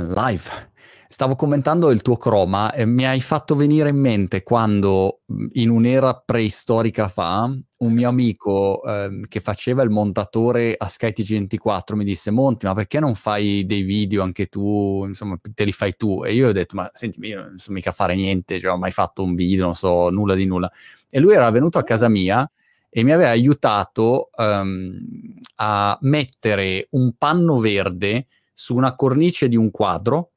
Live. Stavo commentando il tuo croma e mi hai fatto venire in mente quando in un'era preistorica fa un mio amico eh, che faceva il montatore a Sky TG24 mi disse Monti ma perché non fai dei video anche tu? Insomma te li fai tu. E io ho detto ma senti io non so mica fare niente cioè, ho mai fatto un video non so nulla di nulla. E lui era venuto a casa mia e mi aveva aiutato um, a mettere un panno verde su una cornice di un quadro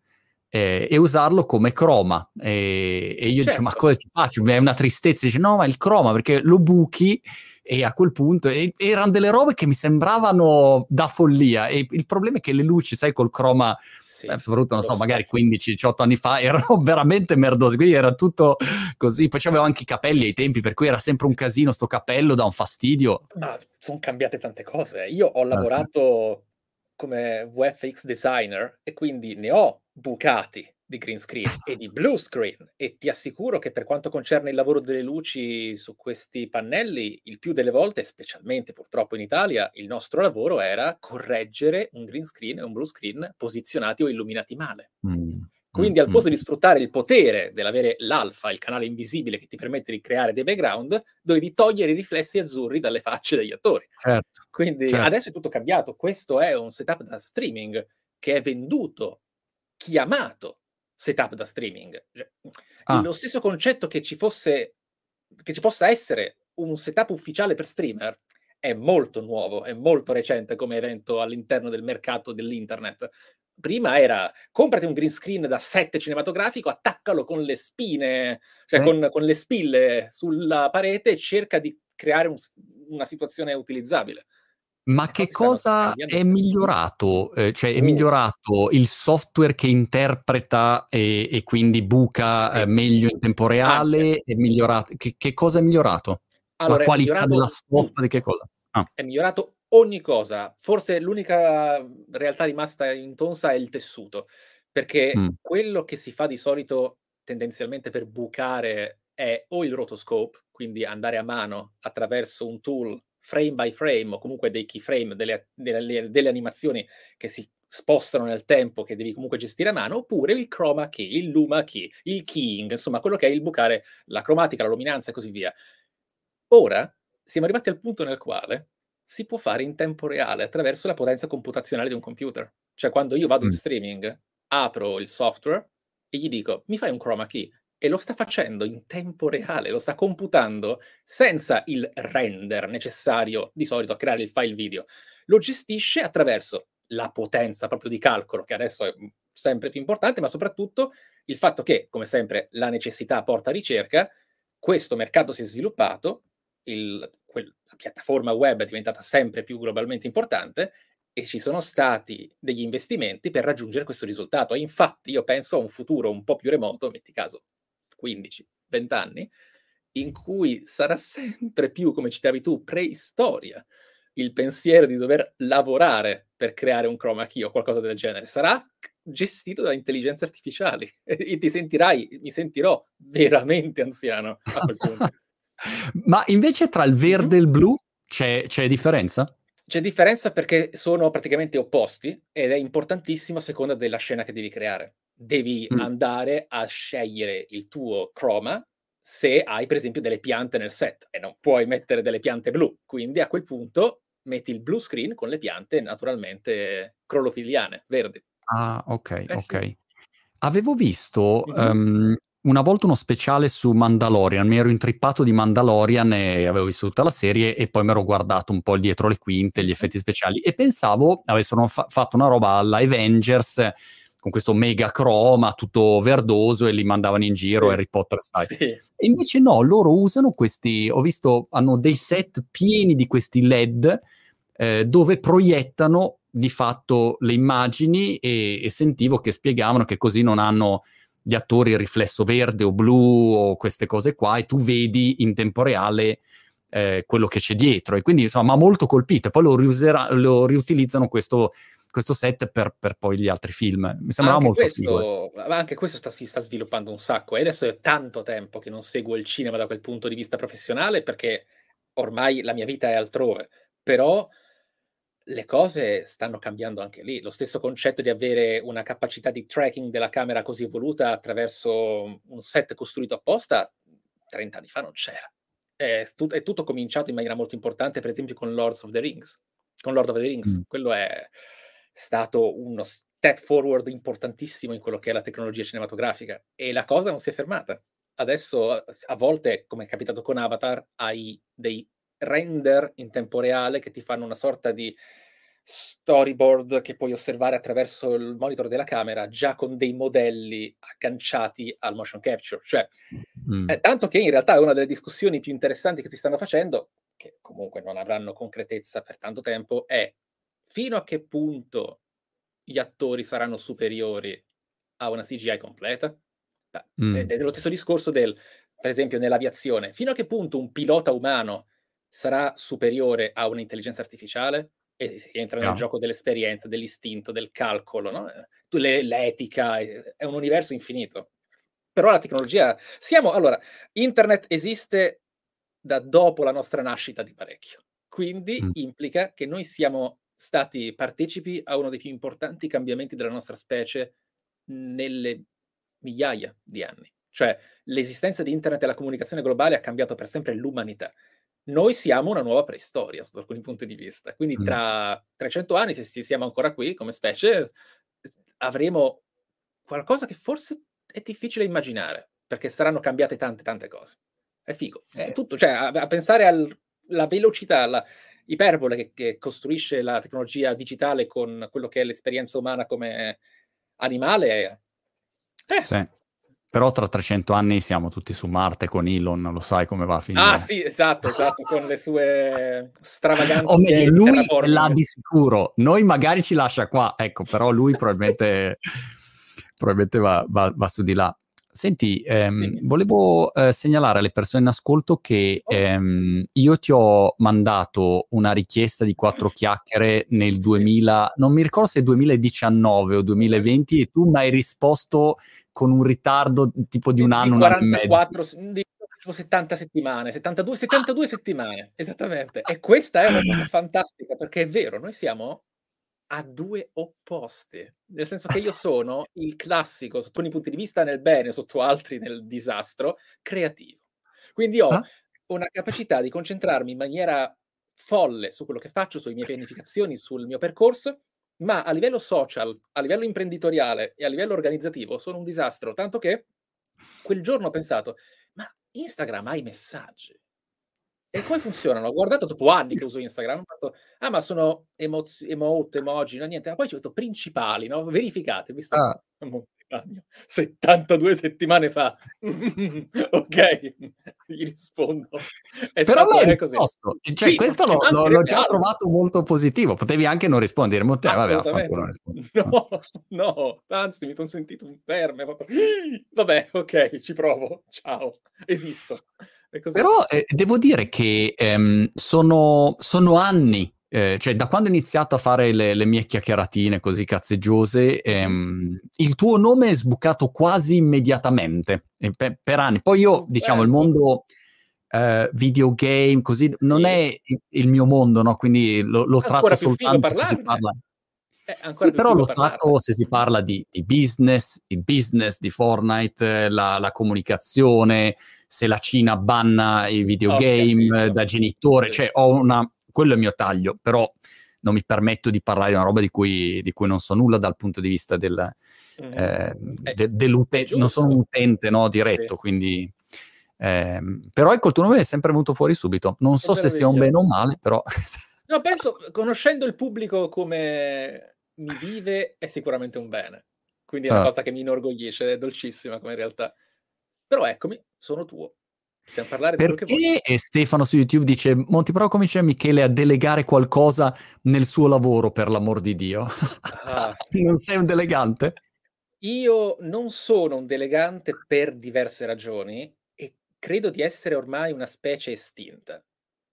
eh, e usarlo come croma. E, e io certo. dicevo, ma cosa ci faccio? È una tristezza. Dice, no, ma il croma perché lo buchi e a quel punto e, erano delle robe che mi sembravano da follia. E il problema è che le luci, sai, col croma. Sì, eh, soprattutto, non so, magari 15-18 anni fa, erano veramente merdose, quindi era tutto così. Poi avevo anche i capelli ai tempi, per cui era sempre un casino sto cappello, da un fastidio. Ma sono cambiate tante cose. Io ho lavorato ah, sì come VFX designer e quindi ne ho bucati di green screen e di blue screen e ti assicuro che per quanto concerne il lavoro delle luci su questi pannelli, il più delle volte, specialmente purtroppo in Italia, il nostro lavoro era correggere un green screen e un blue screen posizionati o illuminati male. Mm. Quindi al posto di sfruttare il potere dell'avere l'alfa, il canale invisibile che ti permette di creare dei background, dovevi togliere i riflessi azzurri dalle facce degli attori. Certo, Quindi certo. adesso è tutto cambiato. Questo è un setup da streaming che è venduto, chiamato setup da streaming. Cioè, ah. Lo stesso concetto che ci fosse, che ci possa essere un setup ufficiale per streamer è molto nuovo, è molto recente come evento all'interno del mercato dell'internet prima era comprati un green screen da set cinematografico, attaccalo con le spine, cioè eh. con, con, le spille sulla parete e cerca di creare un, una situazione utilizzabile. Ma che cosa è migliorato? Eh, cioè, è oh. migliorato il software che interpreta e, e quindi buca sì. eh, meglio in tempo reale? È migliorato? Che, che, cosa è migliorato? Allora, La qualità della stoffa di che cosa? Ah. È migliorato ogni cosa. Forse l'unica realtà rimasta in tonsa è il tessuto, perché mm. quello che si fa di solito tendenzialmente per bucare è o il rotoscope, quindi andare a mano attraverso un tool frame by frame o comunque dei keyframe, delle, delle, delle animazioni che si spostano nel tempo che devi comunque gestire a mano, oppure il chroma key, il luma key, il keying, insomma quello che è il bucare la cromatica, la luminanza e così via. Ora siamo arrivati al punto nel quale si può fare in tempo reale attraverso la potenza computazionale di un computer. Cioè, quando io vado in streaming, apro il software e gli dico mi fai un chroma key e lo sta facendo in tempo reale, lo sta computando senza il render necessario di solito a creare il file video. Lo gestisce attraverso la potenza proprio di calcolo, che adesso è sempre più importante, ma soprattutto il fatto che, come sempre, la necessità porta ricerca, questo mercato si è sviluppato, il, quel, la piattaforma web è diventata sempre più globalmente importante e ci sono stati degli investimenti per raggiungere questo risultato. E infatti io penso a un futuro un po' più remoto, metti caso 15, 20 anni, in cui sarà sempre più, come citavi tu, preistoria il pensiero di dover lavorare per creare un chroma key o qualcosa del genere. Sarà gestito da intelligenze artificiali e ti sentirai, mi sentirò veramente anziano a quel punto. Ma invece tra il verde e il blu c'è, c'è differenza? C'è differenza perché sono praticamente opposti ed è importantissimo a seconda della scena che devi creare. Devi mm. andare a scegliere il tuo chroma se hai per esempio delle piante nel set e non puoi mettere delle piante blu. Quindi a quel punto metti il blue screen con le piante naturalmente crolofiliane, verdi. Ah, ok, eh, ok. Sì. Avevo visto um, una volta uno speciale su Mandalorian, mi ero intrippato di Mandalorian e avevo visto tutta la serie e poi mi ero guardato un po' dietro le quinte, gli effetti speciali e pensavo avessero fa- fatto una roba alla Avengers con questo mega croma tutto verdoso e li mandavano in giro sì. Harry Potter style. Sì. E invece no, loro usano questi, ho visto, hanno dei set pieni di questi LED eh, dove proiettano di fatto le immagini e, e sentivo che spiegavano che così non hanno gli attori il riflesso verde o blu o queste cose qua e tu vedi in tempo reale eh, quello che c'è dietro. E quindi insomma molto colpito. E poi lo, riuserà, lo riutilizzano questo, questo set per, per, poi gli altri film. Mi sembrava anche molto questo, figo eh. anche questo sta, si sta sviluppando un sacco. E adesso è tanto tempo che non seguo il cinema da quel punto di vista professionale perché ormai la mia vita è altrove. Però le cose stanno cambiando anche lì. Lo stesso concetto di avere una capacità di tracking della camera così evoluta attraverso un set costruito apposta, 30 anni fa non c'era. È, tut- è tutto cominciato in maniera molto importante, per esempio, con Lords of the Rings. Con Lord of the Rings, mm. quello è stato uno step forward importantissimo in quello che è la tecnologia cinematografica e la cosa non si è fermata. Adesso, a volte, come è capitato con Avatar, hai dei render in tempo reale che ti fanno una sorta di storyboard che puoi osservare attraverso il monitor della camera già con dei modelli agganciati al motion capture. Cioè, mm. eh, tanto che in realtà è una delle discussioni più interessanti che si stanno facendo, che comunque non avranno concretezza per tanto tempo, è fino a che punto gli attori saranno superiori a una CGI completa? Mm. Ed è lo stesso discorso del, per esempio, nell'aviazione. Fino a che punto un pilota umano sarà superiore a un'intelligenza artificiale e si entra nel no. gioco dell'esperienza, dell'istinto, del calcolo, no? l'etica, è un universo infinito. Però la tecnologia, siamo, allora, internet esiste da dopo la nostra nascita di parecchio, quindi mm. implica che noi siamo stati partecipi a uno dei più importanti cambiamenti della nostra specie nelle migliaia di anni. Cioè, l'esistenza di internet e la comunicazione globale ha cambiato per sempre l'umanità noi siamo una nuova preistoria sotto alcuni punti di vista. Quindi tra 300 anni, se siamo ancora qui come specie, avremo qualcosa che forse è difficile immaginare, perché saranno cambiate tante, tante cose. È figo. È eh. tutto, cioè, a, a pensare alla velocità, alla iperbole che, che, costruisce la tecnologia digitale con quello che è l'esperienza umana come animale. Eh. Sì. Però tra 300 anni siamo tutti su Marte con Elon, lo sai come va a finire. Ah sì, esatto, esatto, con le sue stravaganti... O meglio, lui l'ha di sicuro, noi magari ci lascia qua, ecco, però lui probabilmente, probabilmente va, va, va su di là. Senti, ehm, volevo eh, segnalare alle persone in ascolto che ehm, io ti ho mandato una richiesta di quattro chiacchiere nel 2000, non mi ricordo se 2019 o 2020, e tu mi hai risposto con un ritardo tipo di un anno, di 44, un di 70 settimane, 72, 72 settimane, esattamente. E questa è una cosa fantastica, perché è vero, noi siamo a due opposti, nel senso che io sono il classico, sotto alcuni punti di vista nel bene, sotto altri nel disastro, creativo. Quindi ho ah? una capacità di concentrarmi in maniera folle su quello che faccio, sulle mie pianificazioni, sul mio percorso, ma a livello social, a livello imprenditoriale e a livello organizzativo sono un disastro, tanto che quel giorno ho pensato, ma Instagram ha i messaggi. E come funzionano? Ho guardato dopo anni che uso Instagram, ho fatto, ah ma sono emozi- emote, emoji, no niente, ma poi ci ho detto principali, no? verificate, visto ah. 72 settimane fa. ok, gli rispondo. È Però l'hai risposto. Cioè, sì, questo l'ho, l'ho, l'ho già trovato molto positivo. Potevi anche non rispondere. Ma te, vabbè, no, no, anzi, mi sono sentito un verme. Vabbè, ok, ci provo. Ciao, esisto. Però eh, devo dire che ehm, sono, sono anni eh, cioè da quando ho iniziato a fare le, le mie chiacchieratine così cazzeggiose, ehm, il tuo nome è sbucato quasi immediatamente, per, per, anni. Poi io, diciamo, il mondo eh, videogame, così, non è il mio mondo, no? Quindi lo, lo tratto soltanto se si parla... Eh, sì, però lo tratto se si parla di, di, business, il business di Fortnite, la, la comunicazione, se la Cina banna i videogame oh, da genitore, cioè ho una quello è il mio taglio, però non mi permetto di parlare di una roba di cui, di cui non so nulla dal punto di vista del, mm. eh, de, dell'utente, non sono un utente no, diretto, sì. quindi... Eh, però ecco, il tuo nome è sempre venuto fuori subito. Non so se sia un bene o un male, però... no, penso, conoscendo il pubblico come mi vive, è sicuramente un bene. Quindi è una ah. cosa che mi inorgoglisce, è dolcissima come realtà. Però eccomi, sono tuo. Possiamo parlare di Perché quello che vuoi. Stefano su YouTube dice Monti come dice Michele a delegare qualcosa nel suo lavoro per l'amor di Dio. Ah. non sei un delegante? Io non sono un delegante per diverse ragioni e credo di essere ormai una specie estinta.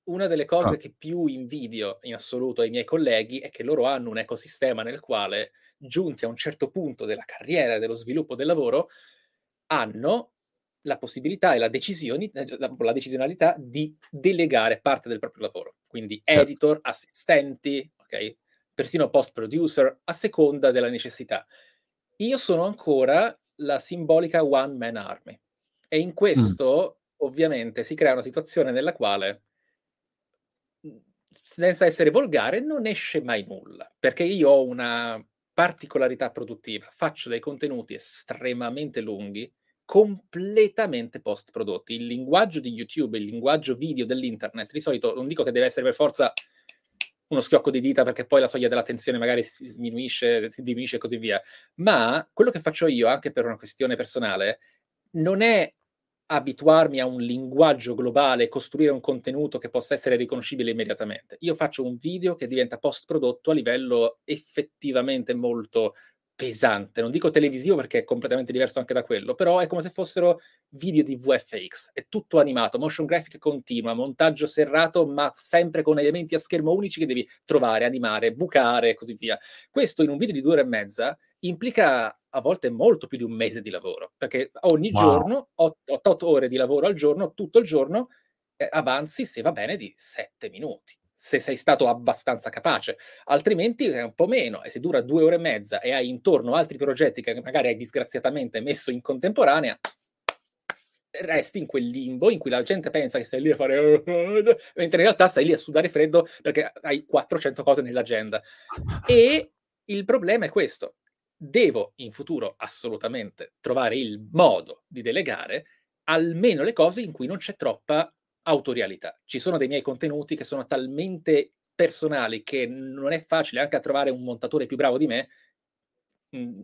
Una delle cose ah. che più invidio in assoluto ai miei colleghi è che loro hanno un ecosistema nel quale, giunti a un certo punto della carriera e dello sviluppo del lavoro, hanno la possibilità e la, decisioni, eh, la, la, decisionalità di delegare parte del proprio lavoro. Quindi certo. editor, assistenti, ok? persino post-producer, a seconda della necessità. Io sono ancora la simbolica one man army e in questo mm. ovviamente si crea una situazione nella quale senza essere volgare non esce mai nulla, perché io ho una particolarità produttiva, faccio dei contenuti estremamente lunghi completamente post prodotti. Il linguaggio di YouTube, il linguaggio video dell'internet, di solito non dico che deve essere per forza uno schiocco di dita perché poi la soglia dell'attenzione magari si diminuisce, si diminuisce e così via, ma quello che faccio io, anche per una questione personale, non è abituarmi a un linguaggio globale, costruire un contenuto che possa essere riconoscibile immediatamente. Io faccio un video che diventa post prodotto a livello effettivamente molto pesante, non dico televisivo perché è completamente diverso anche da quello, però è come se fossero video di VFX, è tutto animato, motion graphic continua, montaggio serrato, ma sempre con elementi a schermo unici che devi trovare, animare, bucare e così via. Questo in un video di due ore e mezza implica a volte molto più di un mese di lavoro, perché ogni wow. giorno, 8, ore di lavoro al giorno, tutto il giorno, eh, avanzi, se va bene, di 7 minuti se sei stato abbastanza capace, altrimenti è un po' meno e se dura due ore e mezza e hai intorno altri progetti che magari hai disgraziatamente messo in contemporanea, resti in quel limbo in cui la gente pensa che stai lì a fare mentre in realtà stai lì a sudare freddo perché hai 400 cose nell'agenda. E il problema è questo. Devo in futuro assolutamente trovare il modo di delegare almeno le cose in cui non c'è troppa autorialità. Ci sono dei miei contenuti che sono talmente personali che non è facile anche a trovare un montatore più bravo di me mh, mm,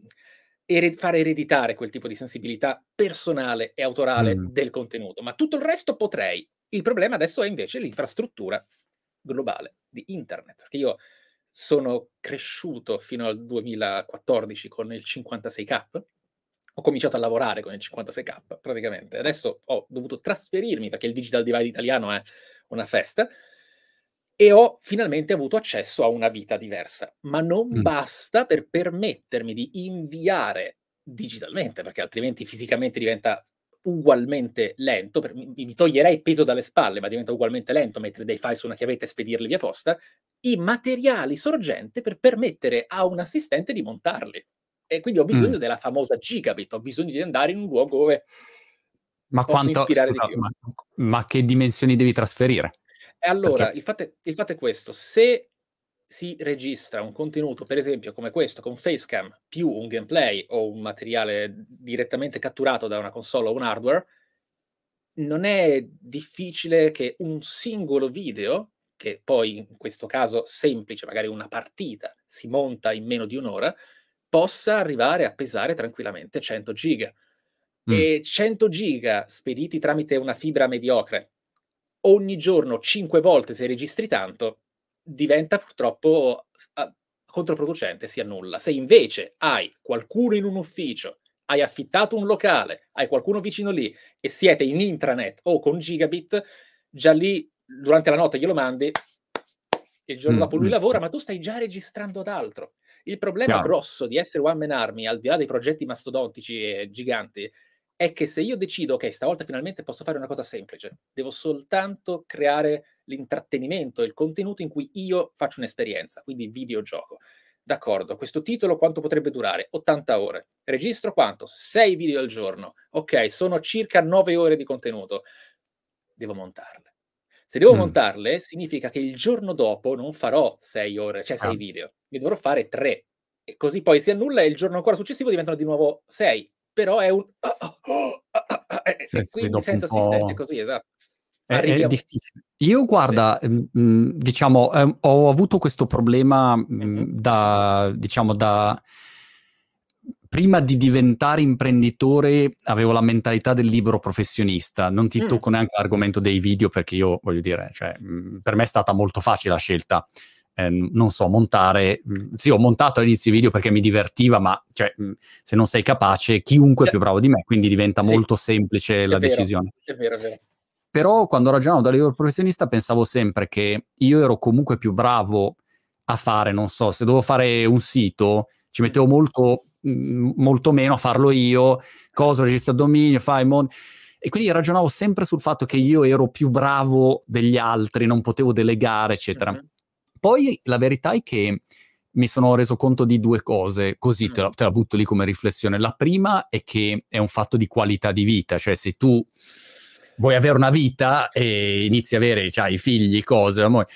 ered- fare ereditare quel tipo di sensibilità personale e autorale mm. del contenuto, ma tutto il resto potrei. Il problema adesso è invece l'infrastruttura globale di internet, perché io sono cresciuto fino al 2014 con il 56k ho cominciato a lavorare con il 56k praticamente. Adesso ho dovuto trasferirmi perché il digital divide italiano è una festa e ho finalmente avuto accesso a una vita diversa, ma non mm. basta per permettermi di inviare digitalmente, perché altrimenti fisicamente diventa ugualmente lento, per, mi, mi, toglierei peso dalle spalle, ma diventa ugualmente lento mettere dei file su una chiavetta e spedirli via posta, i materiali sorgente per permettere a un assistente di montarli. E quindi ho bisogno mm. della famosa gigabit, ho bisogno di andare in un luogo dove ma quanto, scusa, ma, ma, che dimensioni devi trasferire? E allora, il, fatto è, il fatto è questo, se si registra un contenuto, per esempio come questo, con Facecam, più un gameplay o un materiale direttamente catturato da una console o un hardware, non è difficile che un singolo video, che poi in questo caso semplice, magari una partita, si monta in meno di un'ora, possa arrivare a pesare tranquillamente 100 giga. Mm. E 100 giga spediti tramite una fibra mediocre, ogni giorno 5 volte se registri tanto, diventa purtroppo controproducente, si annulla. Se invece hai qualcuno in un ufficio, hai affittato un locale, hai qualcuno vicino lì e siete in intranet o con gigabit, già lì durante la notte glielo mandi, il giorno mm, dopo lui mm. lavora, ma tu stai già registrando ad altro. Il problema Chiaro. grosso di essere one man army, al di là dei progetti mastodontici e giganti, è che se io decido, ok, stavolta finalmente posso fare una cosa semplice, devo soltanto creare l'intrattenimento, il contenuto in cui io faccio un'esperienza, quindi videogioco. D'accordo, questo titolo quanto potrebbe durare? 80 ore. Registro quanto? 6 video al giorno. Ok, sono circa 9 ore di contenuto. Devo montarle. Se devo mm. montarle, significa che il giorno dopo non farò 6 ore, cioè 6 ah. video, ne dovrò fare 3. E così poi si annulla e il giorno ancora successivo diventano di nuovo 6. Però è un... Oh, sì, quindi senza assistente, così, esatto. È, è, difficile. Io guarda, sì. mh, mm, diciamo, eh, ho avuto questo problema mh, mm-hmm. da, diciamo, da prima di diventare imprenditore avevo la mentalità del libero professionista. Non ti mm. tocco neanche l'argomento dei video perché io voglio dire, cioè, mh, per me è stata molto facile la scelta. Eh, non so, montare. Mh, sì, ho montato all'inizio i video perché mi divertiva, ma cioè, mh, se non sei capace, chiunque è più bravo di me, quindi diventa sì. molto semplice la vero, decisione. È vero, è vero. Però quando ragionavo da libero professionista pensavo sempre che io ero comunque più bravo a fare, non so, se dovevo fare un sito, ci mettevo molto molto meno a farlo io, cosa registra dominio, fai mod... E quindi ragionavo sempre sul fatto che io ero più bravo degli altri, non potevo delegare, eccetera. Uh-huh. Poi la verità è che mi sono reso conto di due cose, così te la, te la, butto lì come riflessione. La prima è che è un fatto di qualità di vita, cioè se tu vuoi avere una vita e inizi a avere cioè, i figli, cose, amore,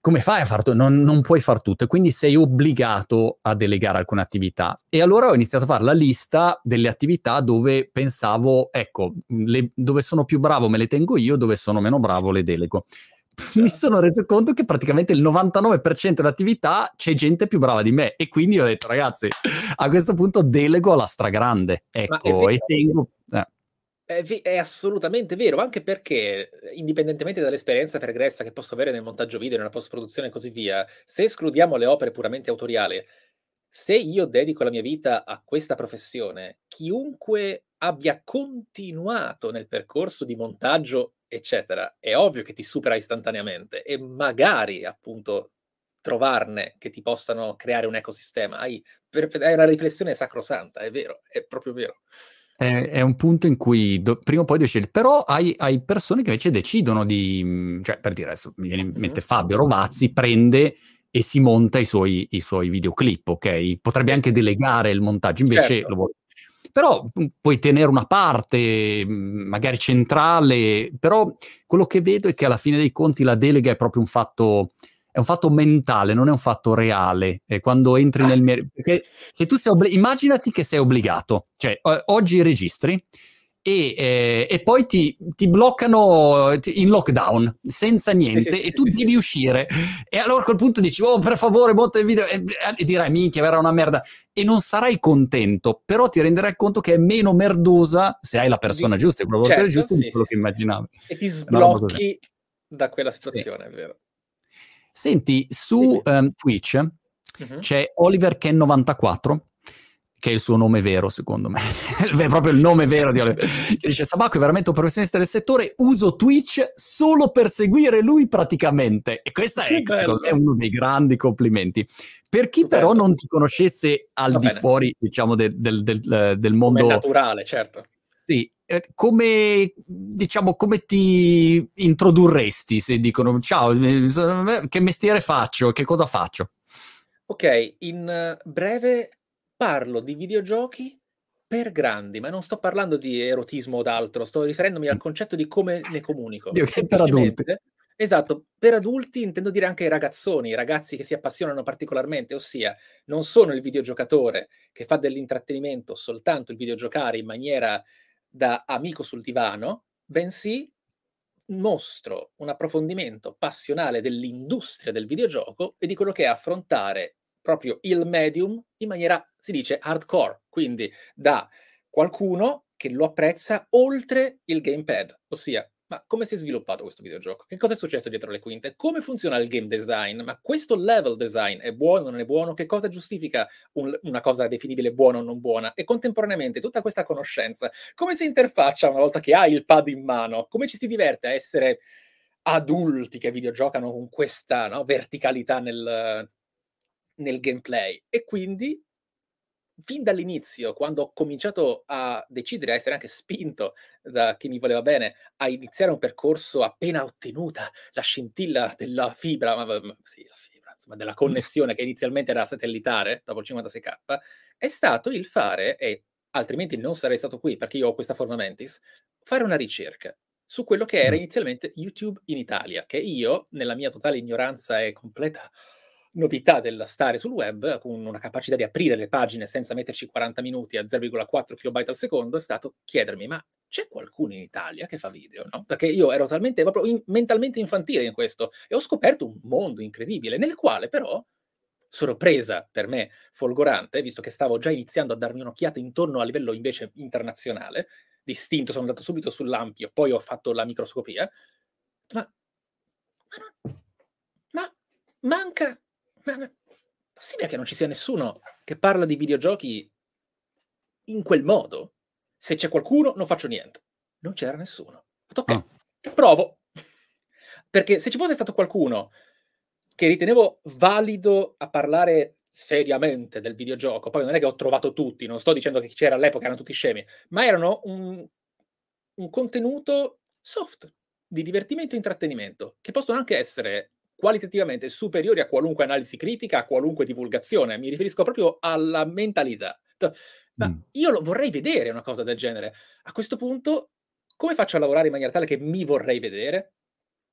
come fai a fare tutto? Non, non, puoi fare tutto e quindi sei obbligato a delegare alcune attività. E allora ho iniziato a fare la lista delle attività dove pensavo, ecco, le, dove sono più bravo me le tengo io, dove sono meno bravo le delego. Mi sono reso conto che praticamente il 99% delle attività c'è gente più brava di me e quindi ho detto ragazzi a questo punto delego alla stragrande ecco e tengo eh. È assolutamente vero, anche perché, eh, indipendentemente dall'esperienza pregressa che posso avere nel montaggio video, nella post-produzione e così via, se escludiamo le opere puramente autoriali, se io dedico la mia vita a questa professione, chiunque abbia continuato nel percorso di montaggio, eccetera, è ovvio che ti supera istantaneamente e magari appunto trovarne che ti possano creare un ecosistema. Hai, è una riflessione sacrosanta, è vero, è proprio vero è, è un punto in cui do, prima o poi devi scegliere, però hai, hai, persone che invece decidono di, mm, cioè per dire adesso mi viene in mente Fabio Rovazzi, prende e si monta i suoi, i suoi videoclip, ok? Potrebbe anche delegare il montaggio, invece certo. lo vuole però puoi tenere una parte magari centrale, però quello che vedo è che alla fine dei conti la delega è proprio un fatto è un fatto mentale, non è un fatto reale. E quando entri ah, nel merito, perché se tu sei obbligato, immaginati che sei obbligato, cioè o- oggi registri e, eh, e poi ti, ti bloccano in lockdown senza niente sì, sì, e tu sì, devi uscire. E allora a quel punto dici, oh per favore, botta il video e, e dirai, minchia, verrà una merda. E non sarai contento, però ti renderai conto che è meno merdosa se hai la persona giusta, il provatore certo, giusto di quello che immaginavi. E ti sblocchi da quella situazione, è vero. Senti, su um, Twitch uh-huh. c'è Oliver Ken 94 che è il suo nome vero, secondo me. è proprio il nome vero di Oliver. Che dice, Sabacco è veramente un professionista del settore, uso Twitch solo per seguire lui praticamente. E questo è, me, uno dei grandi complimenti. Per chi Stupendo. però non ti conoscesse al Va di bene. fuori, diciamo, del, del, del, del mondo... Come naturale, certo. Sì, eh, come, diciamo, come ti introdurresti se dicono ciao, che mestiere faccio, che cosa faccio? Ok, in breve parlo di videogiochi per grandi, ma non sto parlando di erotismo o d'altro, sto riferendomi al mm. concetto di come ne comunico. Dio, per adulti. Esatto, per adulti intendo dire anche i ragazzoni, i ragazzi che si appassionano particolarmente, ossia non sono il videogiocatore che fa dell'intrattenimento soltanto il videogiocare in maniera da amico sul divano, bensì mostro un approfondimento passionale dell'industria del videogioco e di quello che è affrontare proprio il medium in maniera, si dice, hardcore, quindi da qualcuno che lo apprezza oltre il gamepad, ossia ma come si è sviluppato questo videogioco? Che cosa è successo dietro le quinte? Come funziona il game design? Ma questo level design è buono o non è buono? Che cosa giustifica un, una cosa definibile buona o non buona? E contemporaneamente tutta questa conoscenza, come si interfaccia una volta che hai il pad in mano? Come ci si diverte a essere adulti che videogiocano con questa no, verticalità nel, nel gameplay? E quindi fin dall'inizio, quando ho cominciato a decidere, a essere anche spinto da chi mi voleva bene, a iniziare un percorso appena ottenuta la scintilla della fibra, ma, ma, sì, la fibra, insomma, della connessione che inizialmente era satellitare, dopo il 56K, è stato il fare, e altrimenti non sarei stato qui perché io ho questa forma mentis, fare una ricerca su quello che era inizialmente YouTube in Italia, che io, nella mia totale ignoranza e completa novità del stare sul web, con una capacità di aprire le pagine senza metterci 40 minuti a 0,4 kB al secondo, è stato chiedermi, ma c'è qualcuno in Italia che fa video, no? Perché io ero talmente proprio in, mentalmente infantile in questo e ho scoperto un mondo incredibile, nel quale però, sorpresa per me folgorante, visto che stavo già iniziando a darmi un'occhiata intorno a livello invece internazionale, distinto, sono andato subito sull'ampio, poi ho fatto la microscopia, ma, ma, ma manca ma è possibile che non ci sia nessuno che parla di videogiochi in quel modo? Se c'è qualcuno, non faccio niente. Non c'era nessuno. Ok, oh. provo. Perché se ci fosse stato qualcuno che ritenevo valido a parlare seriamente del videogioco, poi non è che ho trovato tutti, non sto dicendo che chi c'era all'epoca erano tutti scemi, ma erano un, un contenuto soft, di divertimento e intrattenimento, che possono anche essere qualitativamente superiori a qualunque analisi critica, a qualunque divulgazione. Mi riferisco proprio alla mentalità. Ma mm. io lo vorrei vedere una cosa del genere. A questo punto, come faccio a lavorare in maniera tale che mi vorrei vedere?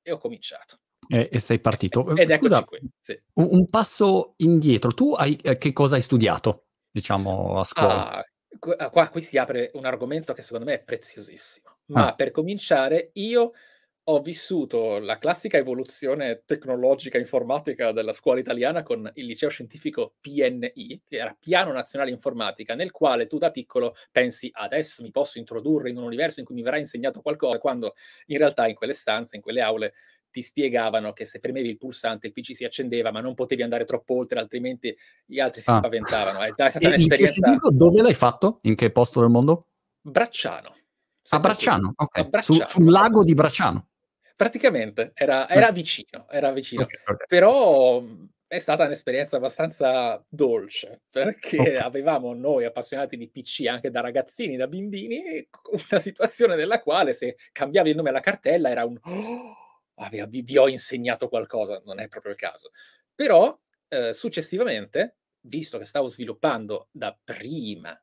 E ho cominciato. E, e sei partito. Ed Scusa, qui, sì. un, un, passo indietro. Tu hai, eh, che cosa hai studiato, diciamo, a scuola? Ah, qua, qui si apre un argomento che secondo me è preziosissimo. Ma ah. per cominciare, io ho vissuto la classica evoluzione tecnologica informatica della scuola italiana con il liceo scientifico PNI, che era Piano Nazionale Informatica, nel quale tu da piccolo pensi adesso mi posso introdurre in un universo in cui mi verrà insegnato qualcosa, quando in realtà in quelle stanze, in quelle aule, ti spiegavano che se premevi il pulsante il PC si accendeva, ma non potevi andare troppo oltre, altrimenti gli altri si ah. spaventavano. È stata un'esperienza... Dove l'hai fatto? In che posto del mondo? Bracciano. A Bracciano, ok. A Bracciano. Su, sul lago di Bracciano. Praticamente, era, era mm. vicino, era vicino. Okay, okay. Però è stata un'esperienza abbastanza dolce, perché okay. avevamo noi appassionati di PC anche da ragazzini, da bambini, una situazione nella quale se cambiavi il nome alla cartella era un... Oh, vi, vi, ho insegnato qualcosa, non è proprio il caso. Però eh, successivamente, visto che stavo sviluppando da prima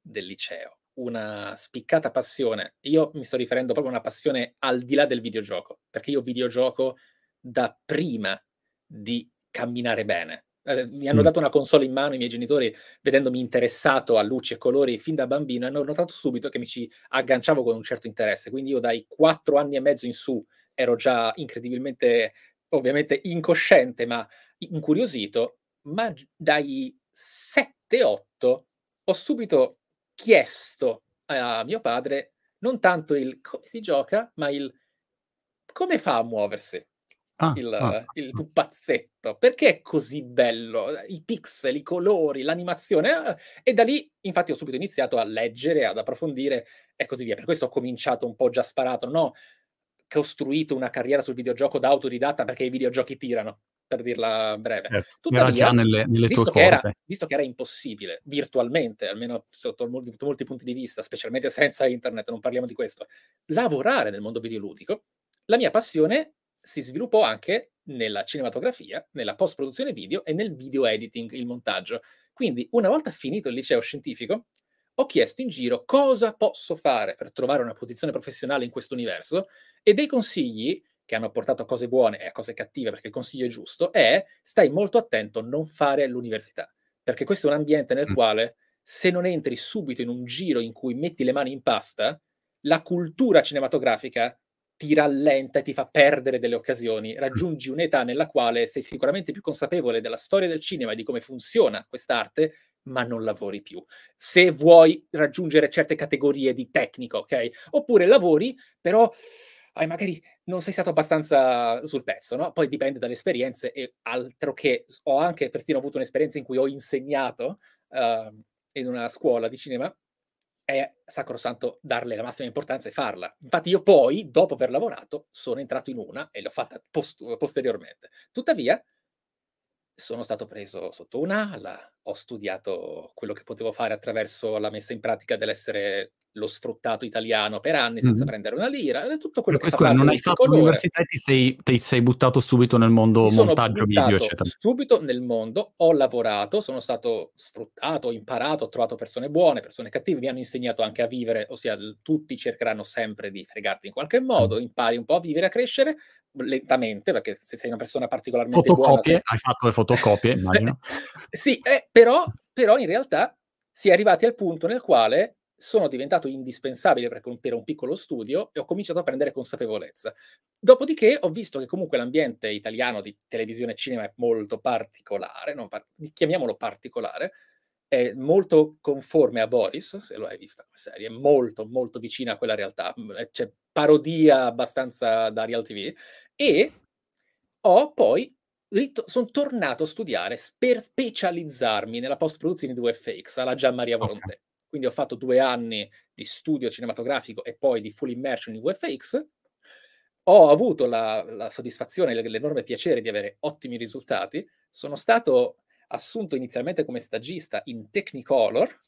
del liceo una spiccata passione. Io mi sto riferendo proprio a una passione al di là del videogioco, perché io videogioco da prima di camminare bene. Eh, mi hanno mm. dato una console in mano i miei genitori, vedendomi interessato a luci e colori fin da bambino, hanno notato subito che mi ci agganciavo con un certo interesse. Quindi io dai quattro anni e mezzo in su ero già incredibilmente, ovviamente incosciente, ma incuriosito, ma dai 7-8 ho subito chiesto a mio padre non tanto il come si gioca, ma il come fa a muoversi ah, il, ah, il pupazzetto, perché è così bello, i pixel, i colori, l'animazione, e da lì infatti ho subito iniziato a leggere, ad approfondire e così via. Per questo ho cominciato un po' già sparato, ho costruito una carriera sul videogioco da autodidatta perché i videogiochi tirano per dirla breve. Certo, Tuttavia, era già nelle, nelle visto, tue che era, visto che era impossibile virtualmente, almeno sotto molti, molti, punti di vista, specialmente senza internet, non parliamo di questo, lavorare nel mondo videoludico, la mia passione si sviluppò anche nella cinematografia, nella post-produzione video e nel video editing, il montaggio. Quindi, una volta finito il liceo scientifico, ho chiesto in giro cosa posso fare per trovare una posizione professionale in questo universo e dei consigli che hanno portato a cose buone e a cose cattive, perché il consiglio è giusto, è stai molto attento a non fare l'università, perché questo è un ambiente nel mm. quale se non entri subito in un giro in cui metti le mani in pasta, la cultura cinematografica ti rallenta e ti fa perdere delle occasioni. Raggiungi un'età nella quale sei sicuramente più consapevole della storia del cinema e di come funziona quest'arte, ma non lavori più. Se vuoi raggiungere certe categorie di tecnico, ok? Oppure lavori, però hai magari non sei stato abbastanza sul pezzo, no? Poi dipende dalle esperienze e altro che ho anche persino avuto un'esperienza in cui ho insegnato uh, in una scuola di cinema è sacrosanto darle la massima importanza e farla. Infatti io poi, dopo aver lavorato, sono entrato in una e l'ho fatta post- posteriormente. Tuttavia, sono stato preso sotto un'ala, ho studiato quello che potevo fare attraverso la messa in pratica dell'essere lo sfruttato italiano per anni senza mm-hmm. prendere una lira, è tutto quello che scusa, non hai fatto colore. l'università e ti sei, ti sei buttato subito nel mondo montaggio video, eccetera. Subito nel mondo, ho lavorato, sono stato sfruttato, ho imparato, ho trovato persone buone, persone cattive, mi hanno insegnato anche a vivere, ossia tutti cercheranno sempre di fregarti in qualche modo, mm. impari un po' a vivere, a crescere lentamente, perché se sei una persona particolarmente fotocopie, buona... hai fatto le fotocopie, immagino. sì, eh, però, però in realtà si è arrivati al punto nel quale sono diventato indispensabile per, per, un piccolo studio e ho cominciato a prendere consapevolezza. Dopodiché ho visto che comunque l'ambiente italiano di televisione e cinema è molto particolare, par- chiamiamolo particolare, è molto conforme a Boris, se lo hai vista come serie, molto molto vicina a quella realtà, c'è parodia abbastanza da Real TV e ho poi sono tornato a studiare per specializzarmi nella post-produzione di VFX alla Gian Maria Volonté. Okay. Quindi ho fatto due anni di studio cinematografico e poi di full immersion in VFX. Ho avuto la, la soddisfazione e l'enorme piacere di avere ottimi risultati. Sono stato assunto inizialmente come stagista in Technicolor,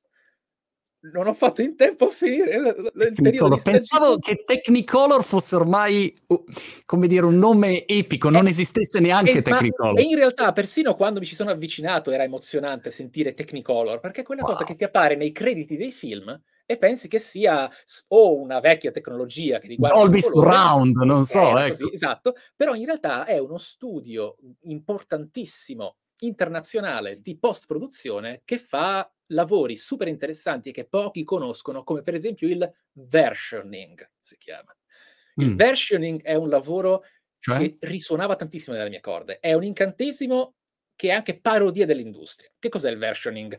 non ho fatto in tempo a finire il periodo di Pensavo che Technicolor fosse ormai, uh, come dire, un nome epico, non eh, esistesse neanche eh, Technicolor. E in realtà, persino quando mi ci sono avvicinato, era emozionante sentire Technicolor, perché è quella wow. cosa che ti appare nei crediti dei film e pensi che sia o una vecchia tecnologia che riguarda Dolby Surround, non so, ecco. così, esatto, però in realtà è uno studio importantissimo internazionale di post produzione che fa lavori super interessanti che pochi conoscono, come per esempio il versioning, si chiama. Il mm. versioning è un lavoro cioè? che risuonava tantissimo nelle mie corde. È un incantesimo che è anche parodia dell'industria. Che cos'è il versioning?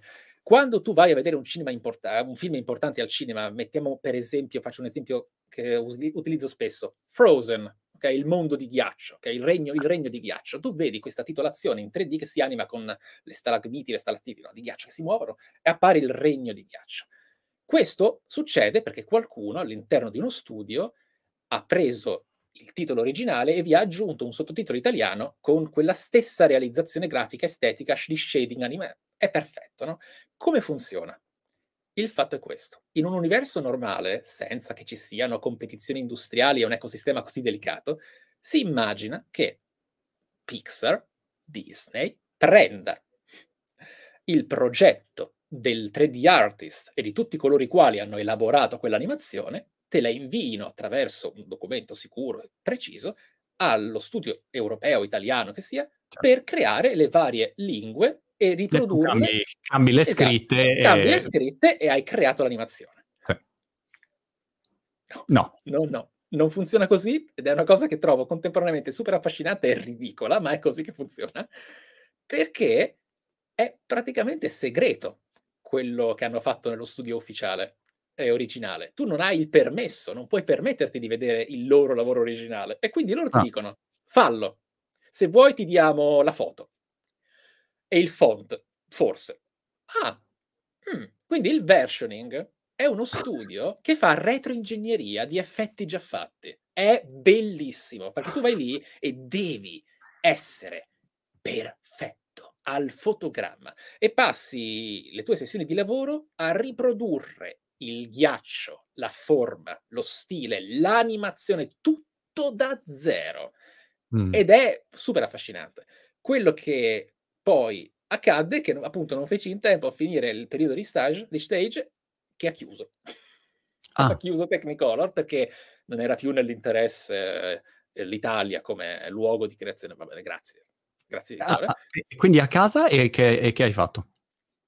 Quando tu vai a vedere un, importa- un film importante al cinema, mettiamo per esempio, faccio un esempio che utilizzo spesso, Frozen, okay? il mondo di ghiaccio, okay? il, regno, il, regno, di ghiaccio. Tu vedi questa titolazione in 3D che si anima con le stalagmiti, le stalattiti no, di ghiaccio che si muovono e appare il regno di ghiaccio. Questo succede perché qualcuno all'interno di uno studio ha preso il titolo originale e vi ha aggiunto un sottotitolo italiano con quella stessa realizzazione grafica estetica di shading anime. È perfetto, no? Come funziona? Il fatto è questo. In un universo normale, senza che ci siano competizioni industriali e un ecosistema così delicato, si immagina che Pixar, Disney, prenda il progetto del 3D artist e di tutti coloro i quali hanno elaborato quell'animazione, te la inviino attraverso un documento sicuro e preciso allo studio europeo, italiano che sia, certo. per creare le varie lingue e riprodurle. Cambi, cambi le esatto. scritte. E... Cambi le scritte e hai creato l'animazione. Sì. No. no. No, no. Non funziona così ed è una cosa che trovo contemporaneamente super affascinante e ridicola, ma è così che funziona, perché è praticamente segreto quello che hanno fatto nello studio ufficiale e originale. Tu non hai il permesso, non puoi permetterti di vedere il loro lavoro originale e quindi loro ti ah. dicono fallo. Se vuoi ti diamo la foto e il font, forse. Ah, hmm. quindi il versioning è uno studio che fa retroingegneria di effetti già fatti. È bellissimo, perché tu vai lì e devi essere perfetto al fotogramma e passi le tue sessioni di lavoro a riprodurre il ghiaccio, la forma, lo stile, l'animazione, tutto da zero. Mm. Ed è super affascinante. Quello che poi accadde che appunto non feci in tempo a finire il periodo di stage, di stage che ha chiuso. Ah. ha chiuso Technicolor perché non era più nell'interesse eh, l'Italia come luogo di creazione. Va bene, grazie. Grazie ah, ah, quindi a casa e che, e che hai fatto?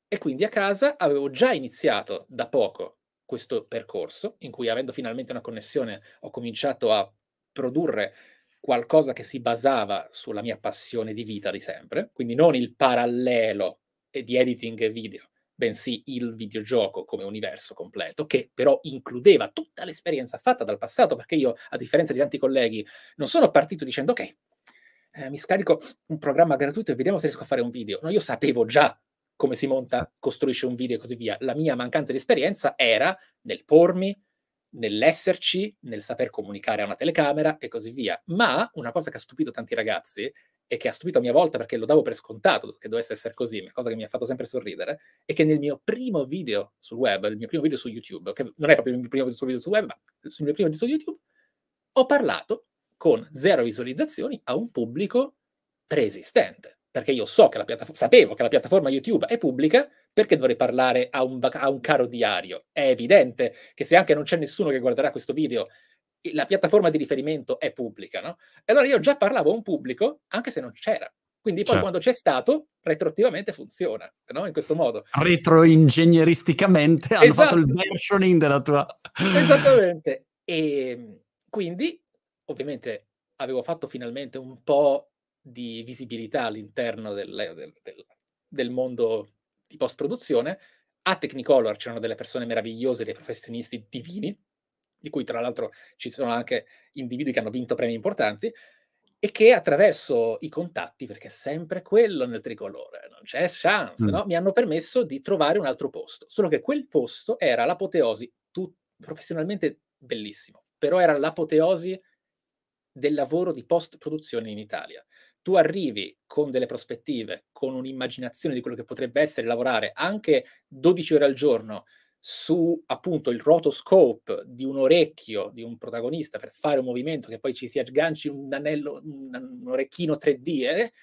E quindi a casa avevo già iniziato da poco questo percorso in cui avendo finalmente una connessione ho cominciato a produrre qualcosa che si basava sulla mia passione di vita di sempre, quindi non il parallelo di editing video, bensì il videogioco come universo completo, che però includeva tutta l'esperienza fatta dal passato, perché io, a differenza di tanti colleghi, non sono partito dicendo ok, eh, mi scarico un programma gratuito e vediamo se riesco a fare un video. No, io sapevo già come si monta, costruisce un video e così via. La mia mancanza di esperienza era nel pormi, nell'esserci, nel saper comunicare a una telecamera e così via. Ma una cosa che ha stupito tanti ragazzi e che ha stupito a mia volta perché lo davo per scontato che dovesse essere così, una cosa che mi ha fatto sempre sorridere, è che nel mio primo video sul web, il mio primo video su YouTube, che non è proprio il mio primo video sul web, ma sul mio primo video su YouTube, ho parlato con zero visualizzazioni a un pubblico preesistente perché io so che la piattaforma, sapevo che la piattaforma YouTube è pubblica, perché dovrei parlare a un, a un caro diario? È evidente che se anche non c'è nessuno che guarderà questo video, la piattaforma di riferimento è pubblica, no? E allora io già parlavo a un pubblico, anche se non c'era. Quindi poi certo. quando c'è stato, retroattivamente funziona, no? In questo modo. Retroingegneristicamente hanno esatto. fatto il versioning della tua... Esattamente. E quindi, ovviamente, avevo fatto finalmente un po' di visibilità all'interno del, del, del, del mondo di post-produzione. A Technicolor c'erano delle persone meravigliose, dei professionisti divini, di cui tra l'altro ci sono anche individui che hanno vinto premi importanti, e che attraverso i contatti, perché è sempre quello nel tricolore, non c'è chance, mm. no? mi hanno permesso di trovare un altro posto. Solo che quel posto era l'apoteosi, tu, professionalmente bellissimo, però era l'apoteosi del lavoro di post-produzione in Italia tu arrivi con delle prospettive, con un'immaginazione di quello che potrebbe essere lavorare anche 12 ore al giorno su appunto il rotoscope di un orecchio di un protagonista per fare un movimento che poi ci si agganci un anello, un, un orecchino 3D, eh?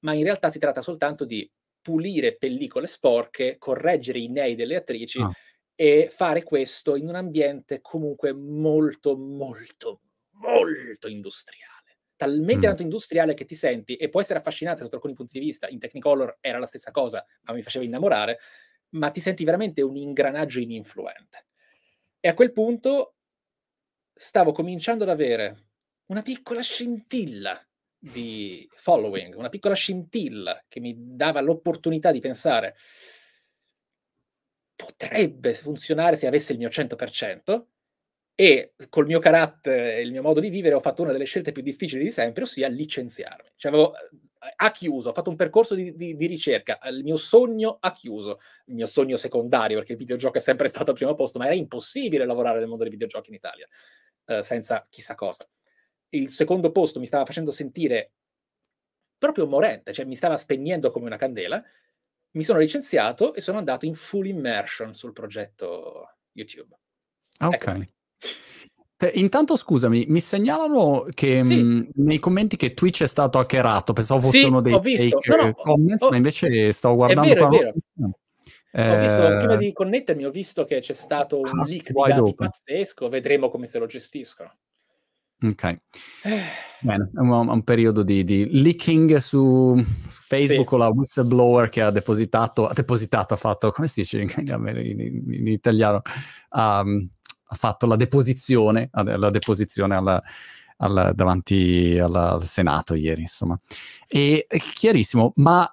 ma in realtà si tratta soltanto di pulire pellicole sporche, correggere i nei delle attrici ah. e fare questo in un ambiente comunque molto, molto, molto industriale. Talmente mm. tanto industriale che ti senti, e può essere affascinante sotto alcuni punti di vista, in Technicolor era la stessa cosa, ma mi faceva innamorare, ma ti senti veramente un ingranaggio ininfluente. E a quel punto stavo cominciando ad avere una piccola scintilla di following, una piccola scintilla che mi dava l'opportunità di pensare potrebbe funzionare se avesse il mio 100% e col mio carattere e il mio modo di vivere ho fatto una delle scelte più difficili di sempre, ossia licenziarmi. Cioè avevo ha chiuso, ho fatto un percorso di, di, di, ricerca, il mio sogno ha chiuso, il mio sogno secondario, perché il videogioco è sempre stato al primo posto, ma era impossibile lavorare nel mondo dei videogiochi in Italia eh, senza chissà cosa. Il secondo posto mi stava facendo sentire proprio morente, cioè mi stava spegnendo come una candela. Mi sono licenziato e sono andato in full immersion sul progetto YouTube. Ok. Eccomi. Intanto scusami, mi segnalano che sì. mh, nei commenti che Twitch è stato hackerato, pensavo fossero sì, dei fake no, no, comments, ho, ma invece stavo guardando vero, qua. Eh... Ho visto, prima di connettermi ho visto che c'è stato un ah, leak di dati open. pazzesco, vedremo come se lo gestiscono. Ok, eh. bene, è un, un periodo di, di, leaking su, su Facebook sì. con la whistleblower che ha depositato, ha depositato, ha fatto, come si dice in, in, in italiano, um, ha fatto la deposizione, la deposizione alla, alla, davanti alla, al Senato ieri, insomma. E è chiarissimo, ma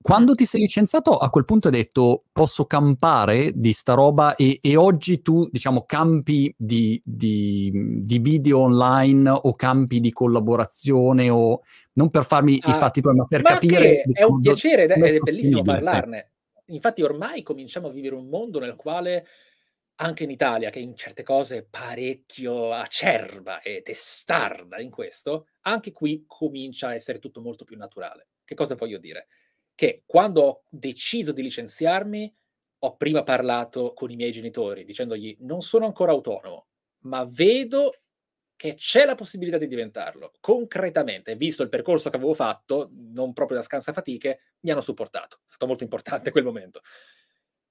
quando ti sei licenziato a quel punto hai detto posso campare di sta roba e, e oggi tu diciamo campi di, di, di, video online o campi di collaborazione o non per farmi ah, i fatti tuoi ma per ma capire è un piacere ed è bellissimo parlarne sì. infatti ormai cominciamo a vivere un mondo nel quale anche in Italia, che in certe cose è parecchio acerba e testarda in questo, anche qui comincia a essere tutto molto più naturale. Che cosa voglio dire? Che quando ho deciso di licenziarmi, ho prima parlato con i miei genitori dicendogli non sono ancora autonomo, ma vedo che c'è la possibilità di diventarlo. Concretamente, visto il percorso che avevo fatto, non proprio da scansa fatiche, mi hanno supportato. È stato molto importante quel momento.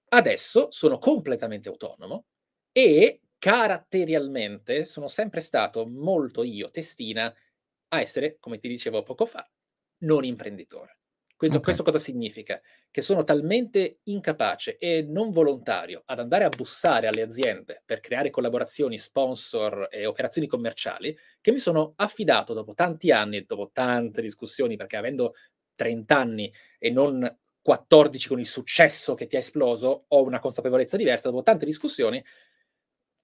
Adesso sono completamente autonomo e caratterialmente sono sempre stato molto io, testina, a essere, come ti dicevo poco fa, non imprenditore. Questo, okay. questo, cosa significa? Che sono talmente incapace e non volontario ad andare a bussare alle aziende per creare collaborazioni, sponsor e operazioni commerciali, che mi sono affidato dopo tanti anni, dopo tante discussioni, perché avendo 30 anni e non 14 con il successo che ti ha esploso, ho una consapevolezza diversa, dopo tante discussioni,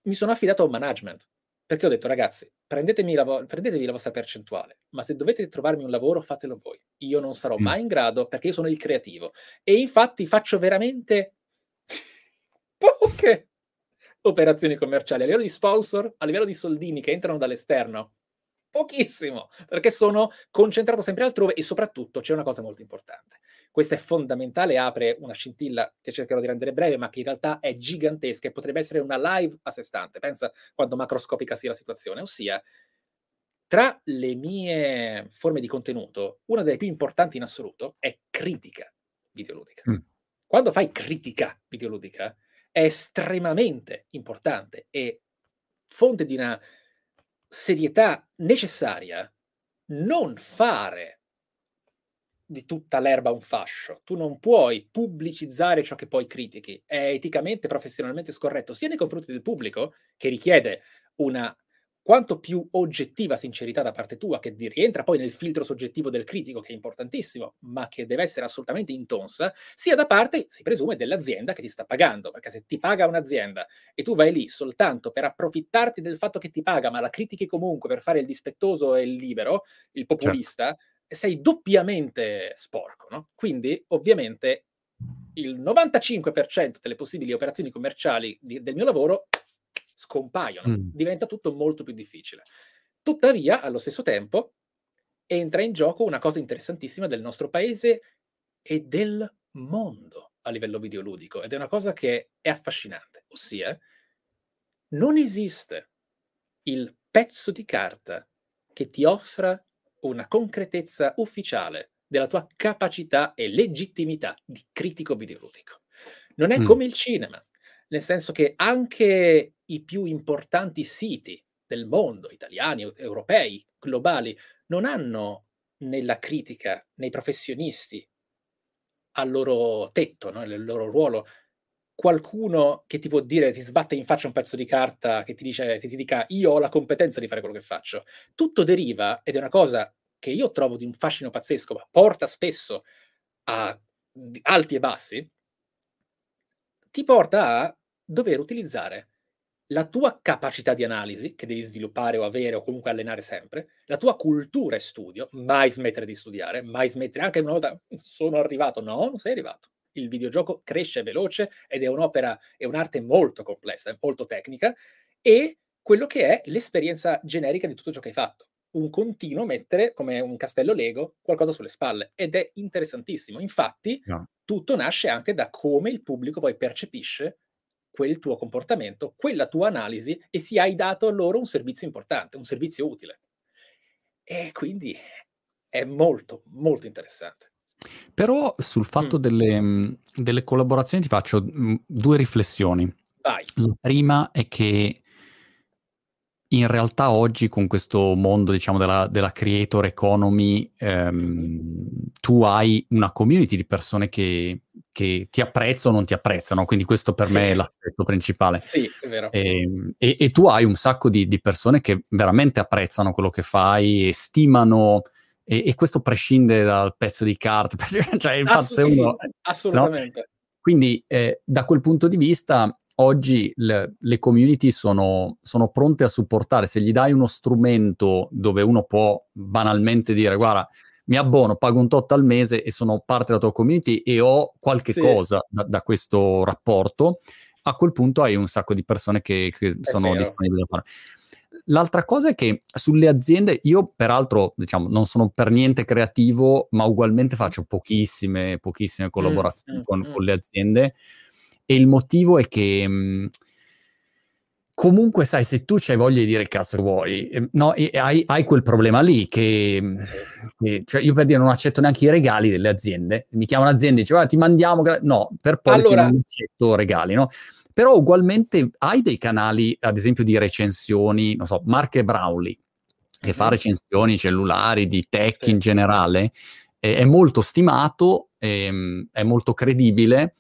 mi sono affidato a un management. Perché ho detto, ragazzi, prendetemi la, vo- prendetevi la vostra percentuale, ma se dovete trovarmi un lavoro, fatelo voi. Io non sarò mm. mai in grado perché io sono il creativo. E infatti faccio veramente poche operazioni commerciali a livello di sponsor, a livello di soldini che entrano dall'esterno. Pochissimo, perché sono concentrato sempre altrove e soprattutto c'è una cosa molto importante questa è fondamentale, apre una scintilla che cercherò di rendere breve, ma che in realtà è gigantesca e potrebbe essere una live a sé stante. Pensa quanto macroscopica sia la situazione, ossia tra le mie forme di contenuto, una delle più importanti in assoluto è critica videoludica. Mm. Quando fai critica videoludica è estremamente importante e fonte di una serietà necessaria non fare di tutta l'erba un fascio. Tu non puoi pubblicizzare ciò che poi critichi. È eticamente, professionalmente scorretto, sia nei confronti del pubblico, che richiede una quanto più oggettiva sincerità da parte tua, che rientra poi nel filtro soggettivo del critico, che è importantissimo, ma che deve essere assolutamente intonsa, sia da parte, si presume, dell'azienda che ti sta pagando. Perché se ti paga un'azienda e tu vai lì soltanto per approfittarti del fatto che ti paga, ma la critichi comunque per fare il dispettoso e il libero, il populista, certo sei doppiamente sporco, no? Quindi, ovviamente, il 95% delle possibili operazioni commerciali di, del mio lavoro scompaiono, mm. diventa tutto molto più difficile. Tuttavia, allo stesso tempo, entra in gioco una cosa interessantissima del nostro paese e del mondo. a livello videoludico ed è una cosa che è affascinante, ossia non esiste il pezzo di carta che ti offra una concretezza ufficiale della tua capacità e legittimità di critico videoludico. Non è mm. come il cinema, nel senso che anche i più importanti siti del mondo, italiani, europei, globali, non hanno nella critica, nei professionisti, al loro tetto, no? nel loro ruolo, qualcuno che ti può dire, ti sbatte in faccia un pezzo di carta che ti dice, che ti dica io ho la competenza di fare quello che faccio. Tutto deriva, ed è una cosa che io trovo di un fascino pazzesco, ma porta spesso a alti e bassi, ti porta a dover utilizzare la tua capacità di analisi, che devi sviluppare o avere o comunque allenare sempre, la tua cultura e studio, mai smettere di studiare, mai smettere, anche una volta sono arrivato, no, non sei arrivato. Il videogioco cresce veloce ed è un'opera, è un'arte molto complessa, molto tecnica, e quello che è l'esperienza generica di tutto ciò che hai fatto. Un continuo mettere, come un castello Lego, qualcosa sulle spalle. Ed è interessantissimo. Infatti, no. tutto nasce anche da come il pubblico poi percepisce quel tuo comportamento, quella tua analisi e se hai dato a loro un servizio importante, un servizio utile. E quindi è molto, molto interessante. Però sul fatto mm. delle, delle, collaborazioni ti faccio due riflessioni. Vai. La prima è che in realtà oggi con questo mondo diciamo della, della creator economy ehm, tu hai una community di persone che che ti apprezzano o non ti apprezzano, quindi questo per sì. me è l'aspetto principale. Sì, è vero. E, ehm, e, e tu hai un sacco di, di, persone che veramente apprezzano quello che fai e stimano, e, e questo prescinde dal pezzo di carta, cioè infatti Assu- uno, sì, assolutamente. No? Quindi eh, da quel punto di vista oggi le, le community sono, sono, pronte a supportare, se gli dai uno strumento dove uno può banalmente dire guarda mi abbono, pago un tot al mese e sono parte della tua community e ho qualche sì. cosa da, da, questo rapporto, a quel punto hai un sacco di persone che, che sono vero. disponibili a fare. L'altra cosa è che sulle aziende, io peraltro diciamo, non sono per niente creativo, ma ugualmente faccio pochissime, pochissime mm, collaborazioni mm, con, mm, con, le aziende e il motivo è che... Mh, comunque sai, se tu c'hai voglia di dire cazzo vuoi, ehm, no, hai, hai, quel problema lì che, che cioè io per dire non accetto neanche i regali delle aziende, mi chiama un'azienda e dice guarda ti mandiamo, gra-". no, per poi allora... non accetto regali, no? Però ugualmente hai dei canali, ad esempio di recensioni, non so, Mark e Brownlee, che fa recensioni cellulari, di tech sì. in generale, è, è molto stimato, è, ehm, è molto credibile,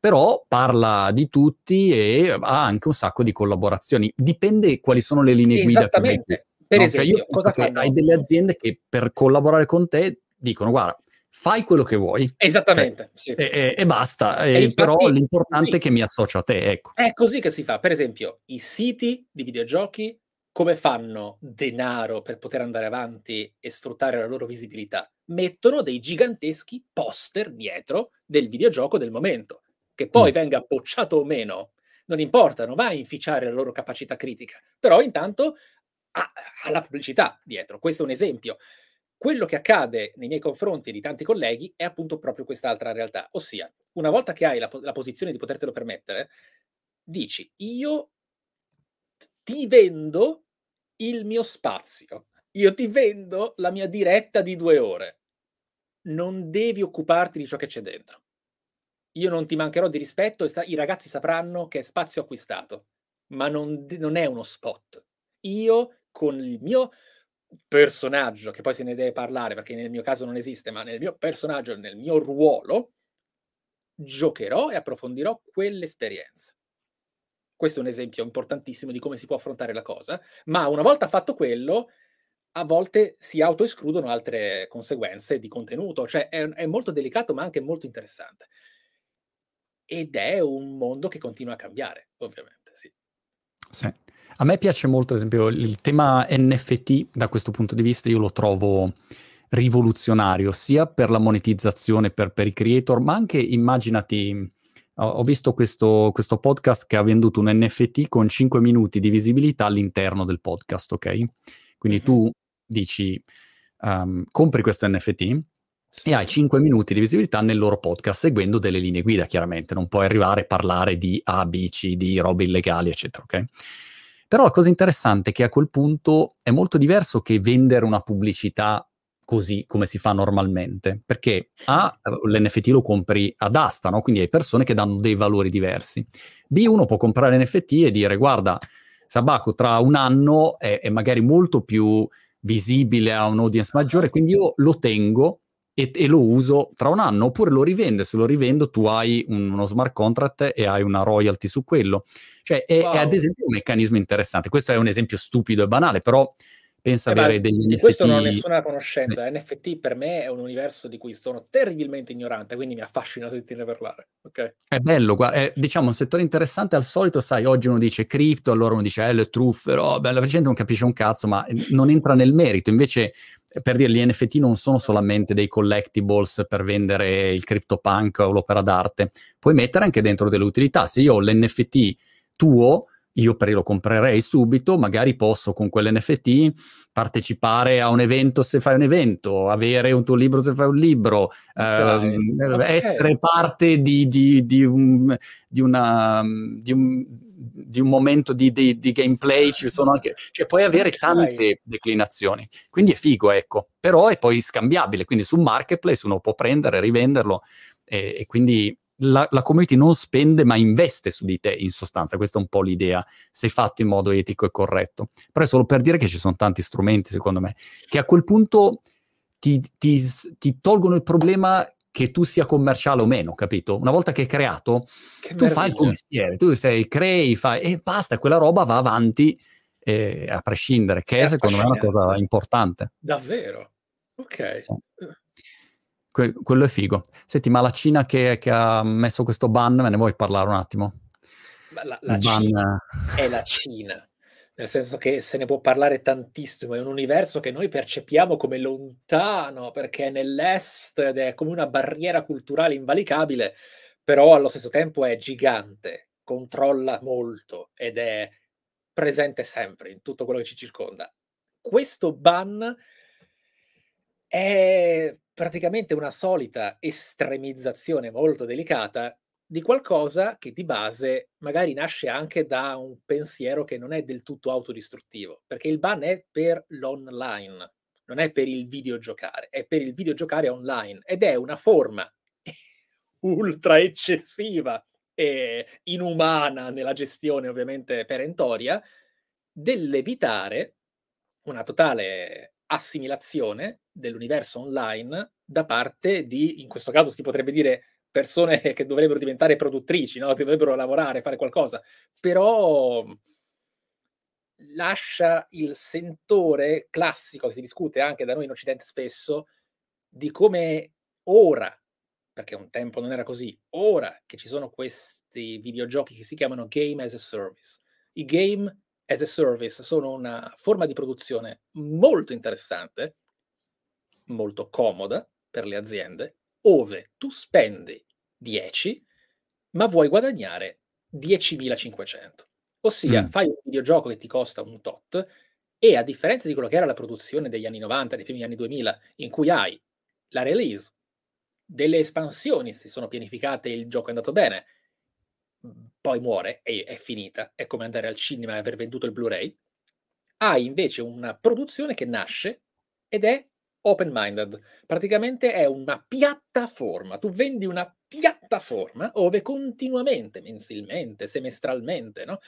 però parla di tutti e ha anche un sacco di collaborazioni. Dipende quali sono le linee guida che hai. Per no? esempio, cioè io cosa che hai delle aziende che per collaborare con te dicono guarda, fai quello che vuoi. Esattamente. Cioè, sì. e, e, basta. E infatti, però l'importante sì. è che mi associo a te. Ecco. È così che si fa. Per esempio, i siti di videogiochi come fanno denaro per poter andare avanti e sfruttare la loro visibilità? Mettono dei giganteschi poster dietro del videogioco del momento che poi mm. venga bocciato o meno, non importa, non va a inficiare la loro capacità critica, però intanto ha, ha la pubblicità dietro. Questo è un esempio. Quello che accade nei miei confronti di tanti colleghi è appunto proprio quest'altra realtà, ossia, una volta che hai la, la posizione di potertelo permettere, dici, io ti vendo il mio spazio, io ti vendo la mia diretta di due ore. Non devi occuparti di ciò che c'è dentro io non ti mancherò di rispetto e sta- i ragazzi sapranno che è spazio acquistato, ma non, non è uno spot. Io con il mio personaggio, che poi se ne deve parlare perché nel mio caso non esiste, ma nel mio personaggio, nel mio ruolo, giocherò e approfondirò quell'esperienza. Questo è un esempio importantissimo di come si può affrontare la cosa, ma una volta fatto quello, a volte si autoescludono altre conseguenze di contenuto, cioè è, è molto delicato ma anche molto interessante. Ed è un mondo che continua a cambiare, ovviamente, sì. Sì. A me piace molto, ad esempio, il tema NFT da questo punto di vista, io lo trovo rivoluzionario, sia per la monetizzazione per, per i creator, ma anche immaginati, ho, visto questo, questo, podcast che ha venduto un NFT con 5 minuti di visibilità all'interno del podcast, ok? Quindi mm-hmm. tu dici, um, compri questo NFT, e hai 5 minuti di visibilità nel loro podcast seguendo delle linee guida, chiaramente. Non puoi arrivare a parlare di A, B, C, di robe illegali, eccetera, ok? Però la cosa interessante è che a quel punto è molto diverso che vendere una pubblicità così come si fa normalmente, perché A, l'NFT lo compri ad asta, no? quindi hai persone che danno dei valori diversi. B, uno può comprare l'NFT e dire guarda, Sabaco tra un anno è, è magari molto più visibile a un audience maggiore, quindi io lo tengo e, e, lo uso tra un anno, oppure lo rivendo. Se lo rivendo, tu hai un, uno smart contract e hai una royalty su quello. Cioè, è, wow. è, ad esempio un meccanismo interessante. Questo è un esempio stupido e banale, però pensa eh avere degli di NFT. questo non ho nessuna conoscenza. Eh. NFT per me è un universo di cui sono terribilmente ignorante, quindi mi affascina sentirne parlare. Okay. È bello, guarda, è diciamo un settore interessante. Al solito, sai, oggi uno dice cripto, allora uno dice eh, le truffe, roba, la gente non capisce un cazzo, ma non entra nel merito. Invece per dire, gli NFT non sono solamente dei collectibles per vendere il CryptoPunk o l'opera d'arte, puoi mettere anche dentro delle utilità. Se io ho l'NFT tuo, io per lo comprerei subito, magari posso con quell'NFT partecipare a un evento se fai un evento, avere un tuo libro se fai un libro, okay. Eh, okay. essere parte di, di, di, un, di una... Di un, di un momento di, di, di, gameplay, ci sono anche, cioè puoi avere tante declinazioni, quindi è figo, ecco, però è poi scambiabile, quindi su marketplace uno può prendere, rivenderlo e, e quindi la, la, community non spende ma investe su di te in sostanza, questa è un po' l'idea, se fatto in modo etico e corretto, però è solo per dire che ci sono tanti strumenti secondo me, che a quel punto ti, ti, ti tolgono il problema che tu sia commerciale o meno, capito? Una volta che è creato, che tu fai il tuo mestiere, tu sei, crei, fai, e basta, quella roba va avanti eh, a prescindere, che è, secondo me è una cosa importante. Davvero? Ok. Sì. Que- quello è figo. Senti, ma la Cina che, che, ha messo questo ban, me ne vuoi parlare un attimo? La, la Cina è la Cina nel senso che se ne può parlare tantissimo, è un universo che noi percepiamo come lontano perché è nell'est ed è come una barriera culturale invalicabile, però allo stesso tempo è gigante, controlla molto ed è presente sempre in tutto quello che ci circonda. Questo ban è praticamente una solita estremizzazione molto delicata di qualcosa che di base magari nasce anche da un pensiero che non è del tutto autodistruttivo, perché il ban è per l'online, non è per il videogiocare, è per il videogiocare online ed è una forma ultra eccessiva e inumana nella gestione ovviamente perentoria dell'evitare una totale assimilazione dell'universo online da parte di, in questo caso si potrebbe dire, persone che dovrebbero diventare produttrici, no? che dovrebbero lavorare, fare qualcosa, però lascia il sentore classico che si discute anche da noi in Occidente spesso di come ora, perché un tempo non era così, ora che ci sono questi videogiochi che si chiamano game as a service. I game as a service sono una forma di produzione molto interessante, molto comoda per le aziende, ove tu spendi 10, ma vuoi guadagnare 10.500. Ossia, mm. fai un videogioco che ti costa un tot e a differenza di quello che era la produzione degli anni 90, dei primi anni 2000, in cui hai la release, delle espansioni, se sono pianificate il gioco è andato bene, poi muore e è finita, è come andare al cinema e aver venduto il Blu-ray, hai invece una produzione che nasce ed è open-minded. Praticamente è una piattaforma. Tu vendi una piattaforma dove continuamente, mensilmente, semestralmente, no?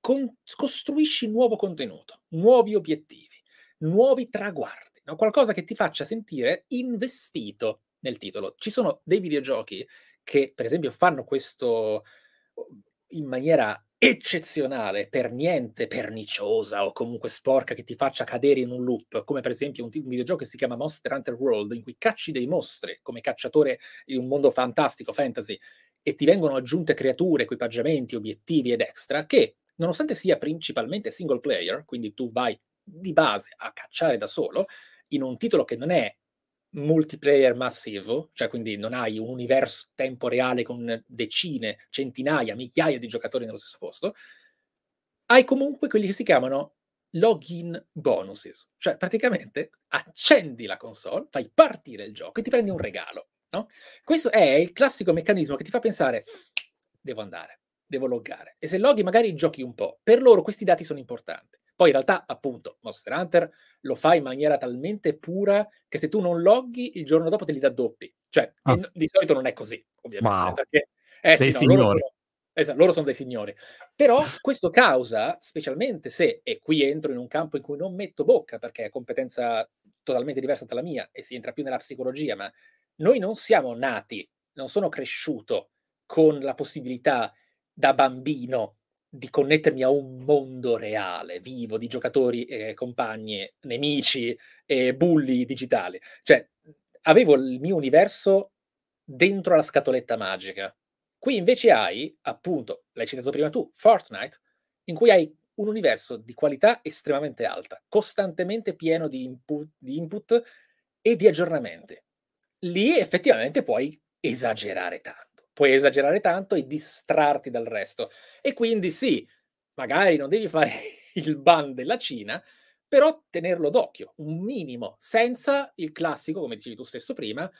Con- costruisci nuovo contenuto, nuovi obiettivi, nuovi traguardi, no? qualcosa che ti faccia sentire investito nel titolo. Ci sono dei videogiochi che, per esempio, fanno questo in maniera eccezionale, per niente perniciosa o comunque sporca che ti faccia cadere in un loop, come per esempio un, un, videogioco che si chiama Monster Hunter World, in cui cacci dei mostri come cacciatore in un mondo fantastico, fantasy, e ti vengono aggiunte creature, equipaggiamenti, obiettivi ed extra, che nonostante sia principalmente single player, quindi tu vai di base a cacciare da solo, in un titolo che non è multiplayer massivo, cioè quindi non hai un universo tempo reale con decine, centinaia, migliaia di giocatori nello stesso posto, hai comunque quelli che si chiamano login bonuses, cioè praticamente accendi la console, fai partire il gioco e ti prendi un regalo. No? Questo è il classico meccanismo che ti fa pensare, devo andare, devo loggare. E se loghi magari giochi un po'. Per loro questi dati sono importanti. Poi in realtà, appunto, Monster Hunter lo fa in maniera talmente pura che se tu non loghi, il giorno dopo te li dà doppi. Cioè, ah. di solito non è così, ovviamente. Wow. Perché, eh, dei sì, no, signori. Loro sono, esatto, loro sono dei signori. Però questo causa, specialmente se, e qui entro in un campo in cui non metto bocca, perché è competenza totalmente diversa dalla mia e si entra più nella psicologia, ma noi non siamo nati, non sono cresciuto con la possibilità da bambino di connettermi a un mondo reale, vivo, di giocatori, eh, compagni, nemici e bulli digitali. Cioè, avevo il mio universo dentro la scatoletta magica. Qui invece hai, appunto, l'hai citato prima tu, Fortnite, in cui hai un universo di qualità estremamente alta, costantemente pieno di input, di input e di aggiornamenti. Lì effettivamente puoi esagerare tanto puoi esagerare tanto e distrarti dal resto. E quindi sì, magari non devi fare il ban della Cina, però tenerlo d'occhio, un minimo, senza il classico, come dicevi tu stesso prima,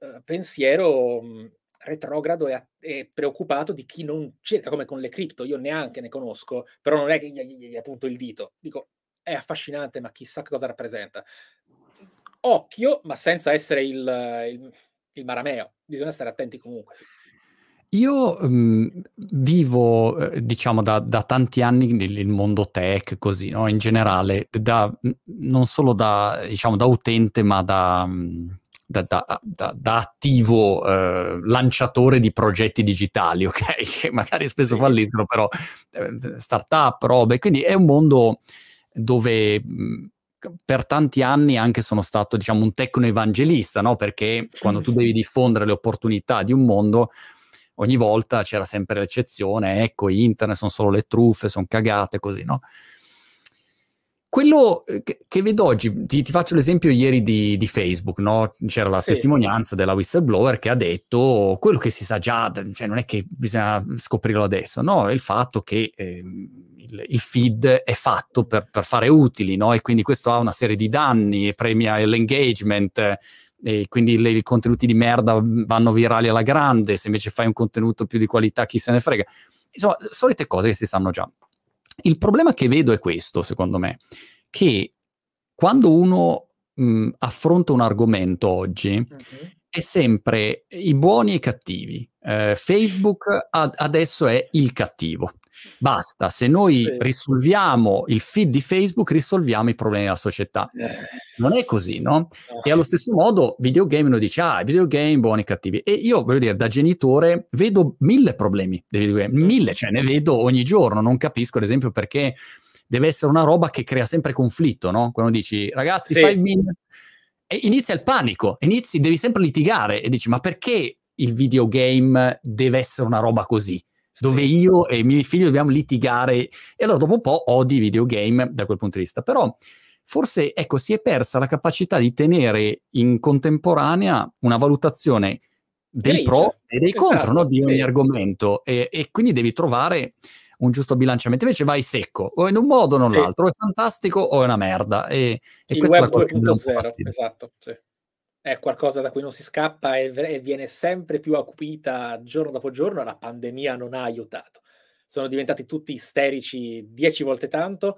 eh, pensiero mhmm, retrogrado e, e, preoccupato di chi non cerca, come con le cripto, io neanche ne conosco, però non è che gli, gli, gli appunto il dito, dico è affascinante, ma chissà cosa rappresenta. Occhio, ma senza essere il, il il marameo. Bisogna stare attenti comunque. Sì. Io mh, vivo, eh, diciamo, da, da, tanti anni nel mondo tech, così, no? in generale, da, non solo da, diciamo, da utente, ma da, da, da attivo eh, lanciatore di progetti digitali, ok? Che magari spesso falliscono, però eh, startup, robe. Quindi è un mondo dove mh, per tanti anni anche sono stato, diciamo, un tecno-evangelista, no? Perché quando tu devi diffondere le opportunità di un mondo, ogni volta c'era sempre l'eccezione, ecco, internet sono solo le truffe, sono cagate, così, no? Quello eh, che, che vedo oggi, ti, ti, faccio l'esempio ieri di, di Facebook, no? C'era la sì. testimonianza della whistleblower che ha detto quello che si sa già, cioè non è che bisogna scoprirlo adesso, no? È il fatto che... Eh, il, il feed è fatto per, per fare utili, no? E quindi questo ha una serie di danni, premia l'engagement, e quindi le, i contenuti di merda vanno virali alla grande, se invece fai un contenuto più di qualità chi se ne frega. Insomma, solite cose che si sanno già. Il problema che vedo è questo, secondo me, che quando uno mh, affronta un argomento oggi, mm-hmm. è sempre i buoni e i cattivi. Eh, Facebook ad- adesso è il cattivo. Basta, se noi sì. risolviamo il feed di Facebook, risolviamo i problemi della società. Eh. Non è così, no? E allo stesso modo, videogame uno dice, ah, videogame buoni e cattivi. E io, voglio dire, da genitore vedo mille problemi dei videogame, mille, cioè ne vedo ogni giorno. Non capisco, ad esempio, perché deve essere una roba che crea sempre conflitto, no? Quando dici, ragazzi, sì. five minutes... E inizia il panico, inizi, devi sempre litigare e dici, ma perché il videogame deve essere una roba così? Dove io e i miei figli dobbiamo litigare e allora dopo un po' odi i videogame da quel punto di vista. Però forse ecco, si è persa la capacità di tenere in contemporanea una valutazione dei Grigio. pro e dei esatto, contro no? di ogni sì. argomento e, e, quindi devi trovare un giusto bilanciamento. Invece vai secco, o in un modo o in un sì. o è fantastico o è una merda. E, e questa è la cosa che mi dà un po' fastidio. Esatto, sì è qualcosa da cui non si scappa e, e viene sempre più acuita giorno dopo giorno. La pandemia non ha aiutato. Sono diventati tutti isterici dieci volte tanto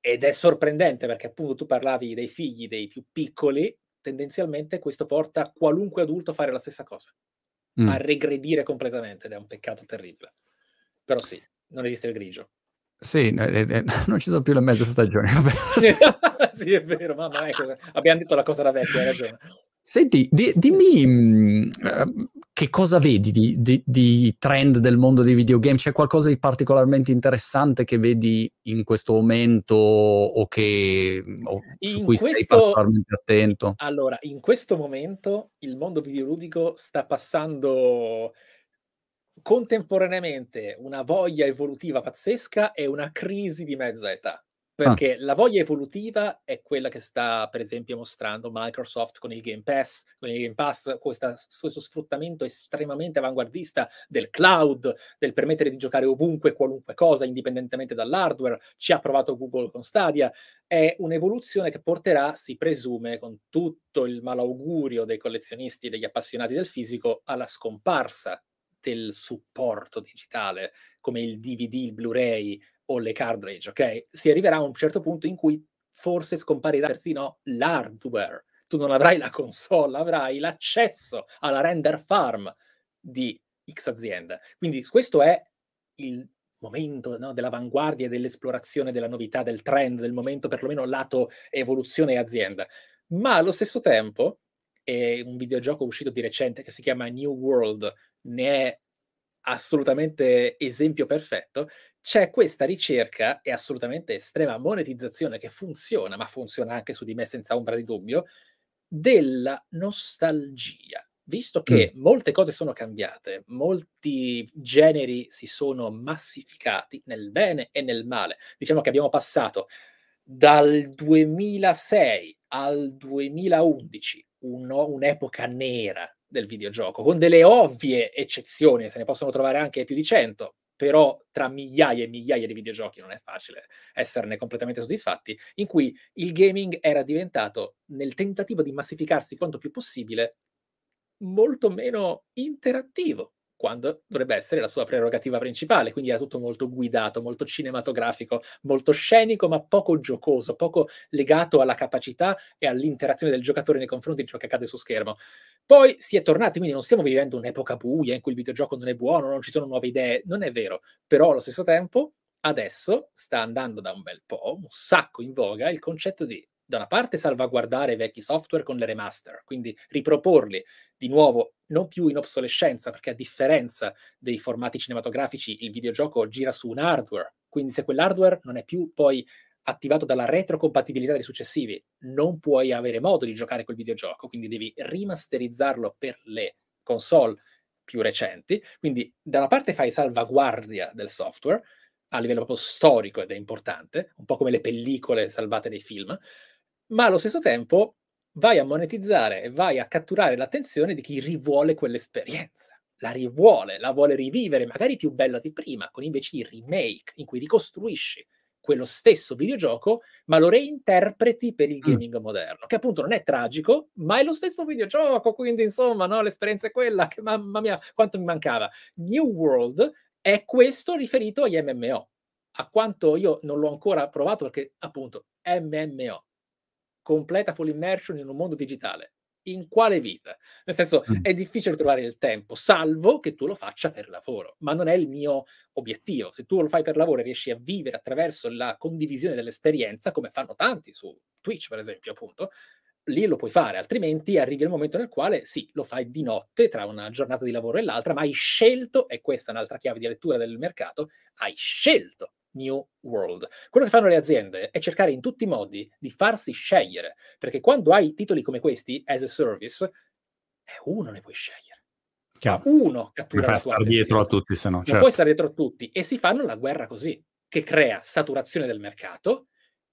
ed è sorprendente perché appunto tu parlavi dei figli dei più piccoli, tendenzialmente questo porta qualunque adulto a fare la stessa cosa, mm. a regredire completamente ed è un peccato terribile. Però sì, non esiste il grigio. Sì, eh, eh, non ci sono più le mezze stagioni. sì, è vero, mamma, ecco, abbiamo detto la cosa da vecchia, hai ragione. Senti, di, dimmi uh, che cosa vedi di, di, di, trend del mondo dei videogame? C'è qualcosa di particolarmente interessante che vedi in questo momento o, che, o su cui questo, stai particolarmente attento? Allora, in questo momento il mondo videoludico sta passando contemporaneamente una voglia evolutiva pazzesca e una crisi di mezza età. Perché ah. la voglia evolutiva è quella che sta, per esempio, mostrando Microsoft con il Game Pass, con il Game Pass, questa, questo sfruttamento estremamente avanguardista del cloud, del permettere di giocare ovunque, qualunque cosa, indipendentemente dall'hardware. Ci ha provato Google con Stadia. È un'evoluzione che porterà, si presume, con tutto il malaugurio dei collezionisti e degli appassionati del fisico, alla scomparsa del supporto digitale come il DVD, il Blu-ray o le cartridge, ok? Si arriverà a un certo punto in cui forse scomparirà persino l'hardware. Tu non avrai la console, avrai l'accesso alla render farm di X azienda. Quindi questo è il momento no, dell'avanguardia, dell'esplorazione, della novità, del trend, del momento perlomeno lato evoluzione azienda. Ma allo stesso tempo, è un videogioco uscito di recente che si chiama New World, ne è assolutamente esempio perfetto, c'è questa ricerca e assolutamente estrema monetizzazione che funziona, ma funziona anche su di me senza ombra di dubbio, della nostalgia. Visto che mm. molte cose sono cambiate, molti generi si sono massificati nel bene e nel male. Diciamo che abbiamo passato dal 2006 al 2011 un, un'epoca nera del videogioco, con delle ovvie eccezioni, se ne possono trovare anche più di 100, però tra migliaia e migliaia di videogiochi non è facile esserne completamente soddisfatti, in cui il gaming era diventato, nel tentativo di massificarsi quanto più possibile, molto meno interattivo quando dovrebbe essere la sua prerogativa principale, quindi era tutto molto guidato, molto cinematografico, molto scenico, ma poco giocoso, poco legato alla capacità e all'interazione del giocatore nei confronti di ciò che accade su schermo. Poi si è tornati, quindi non stiamo vivendo un'epoca buia in cui il videogioco non è buono, non ci sono nuove idee, non è vero, però allo stesso tempo adesso sta andando da un bel po', un sacco in voga, il concetto di da una parte salvaguardare vecchi software con le remaster, quindi riproporli di nuovo non più in obsolescenza, perché a differenza dei formati cinematografici il videogioco gira su un hardware, quindi se quell'hardware non è più poi attivato dalla retrocompatibilità dei successivi, non puoi avere modo di giocare quel videogioco, quindi devi rimasterizzarlo per le console più recenti, quindi da una parte fai salvaguardia del software, a livello proprio storico ed è importante, un po' come le pellicole salvate dei film, ma allo stesso tempo vai a monetizzare e vai a catturare l'attenzione di chi rivuole quell'esperienza. La rivuole, la vuole rivivere, magari più bella di prima, con invece i remake in cui ricostruisci quello stesso videogioco, ma lo reinterpreti per il gaming mm. moderno, che appunto non è tragico, ma è lo stesso videogioco, quindi insomma, no, l'esperienza è quella che mamma mia, quanto mi mancava. New World è questo riferito agli MMO. A quanto io non l'ho ancora provato perché appunto MMO completa full immersion in un mondo digitale. In quale vita? Nel senso, mm. è difficile trovare il tempo, salvo che tu lo faccia per lavoro, ma non è il mio obiettivo. Se tu lo fai per lavoro e riesci a vivere attraverso la condivisione dell'esperienza, come fanno tanti su Twitch, per esempio, appunto, lì lo puoi fare, altrimenti arrivi il momento nel quale sì, lo fai di notte tra una giornata di lavoro e l'altra, ma hai scelto, e questa è un'altra chiave di lettura del mercato, hai scelto New World. Quello che fanno le aziende è cercare in tutti i modi di farsi scegliere, perché quando hai titoli come questi, as a service, è uno ne puoi scegliere. Chiaro. Uno cattura la stare dietro a tutti, se no. Non certo. puoi stare dietro a tutti. E si fanno la guerra così, che crea saturazione del mercato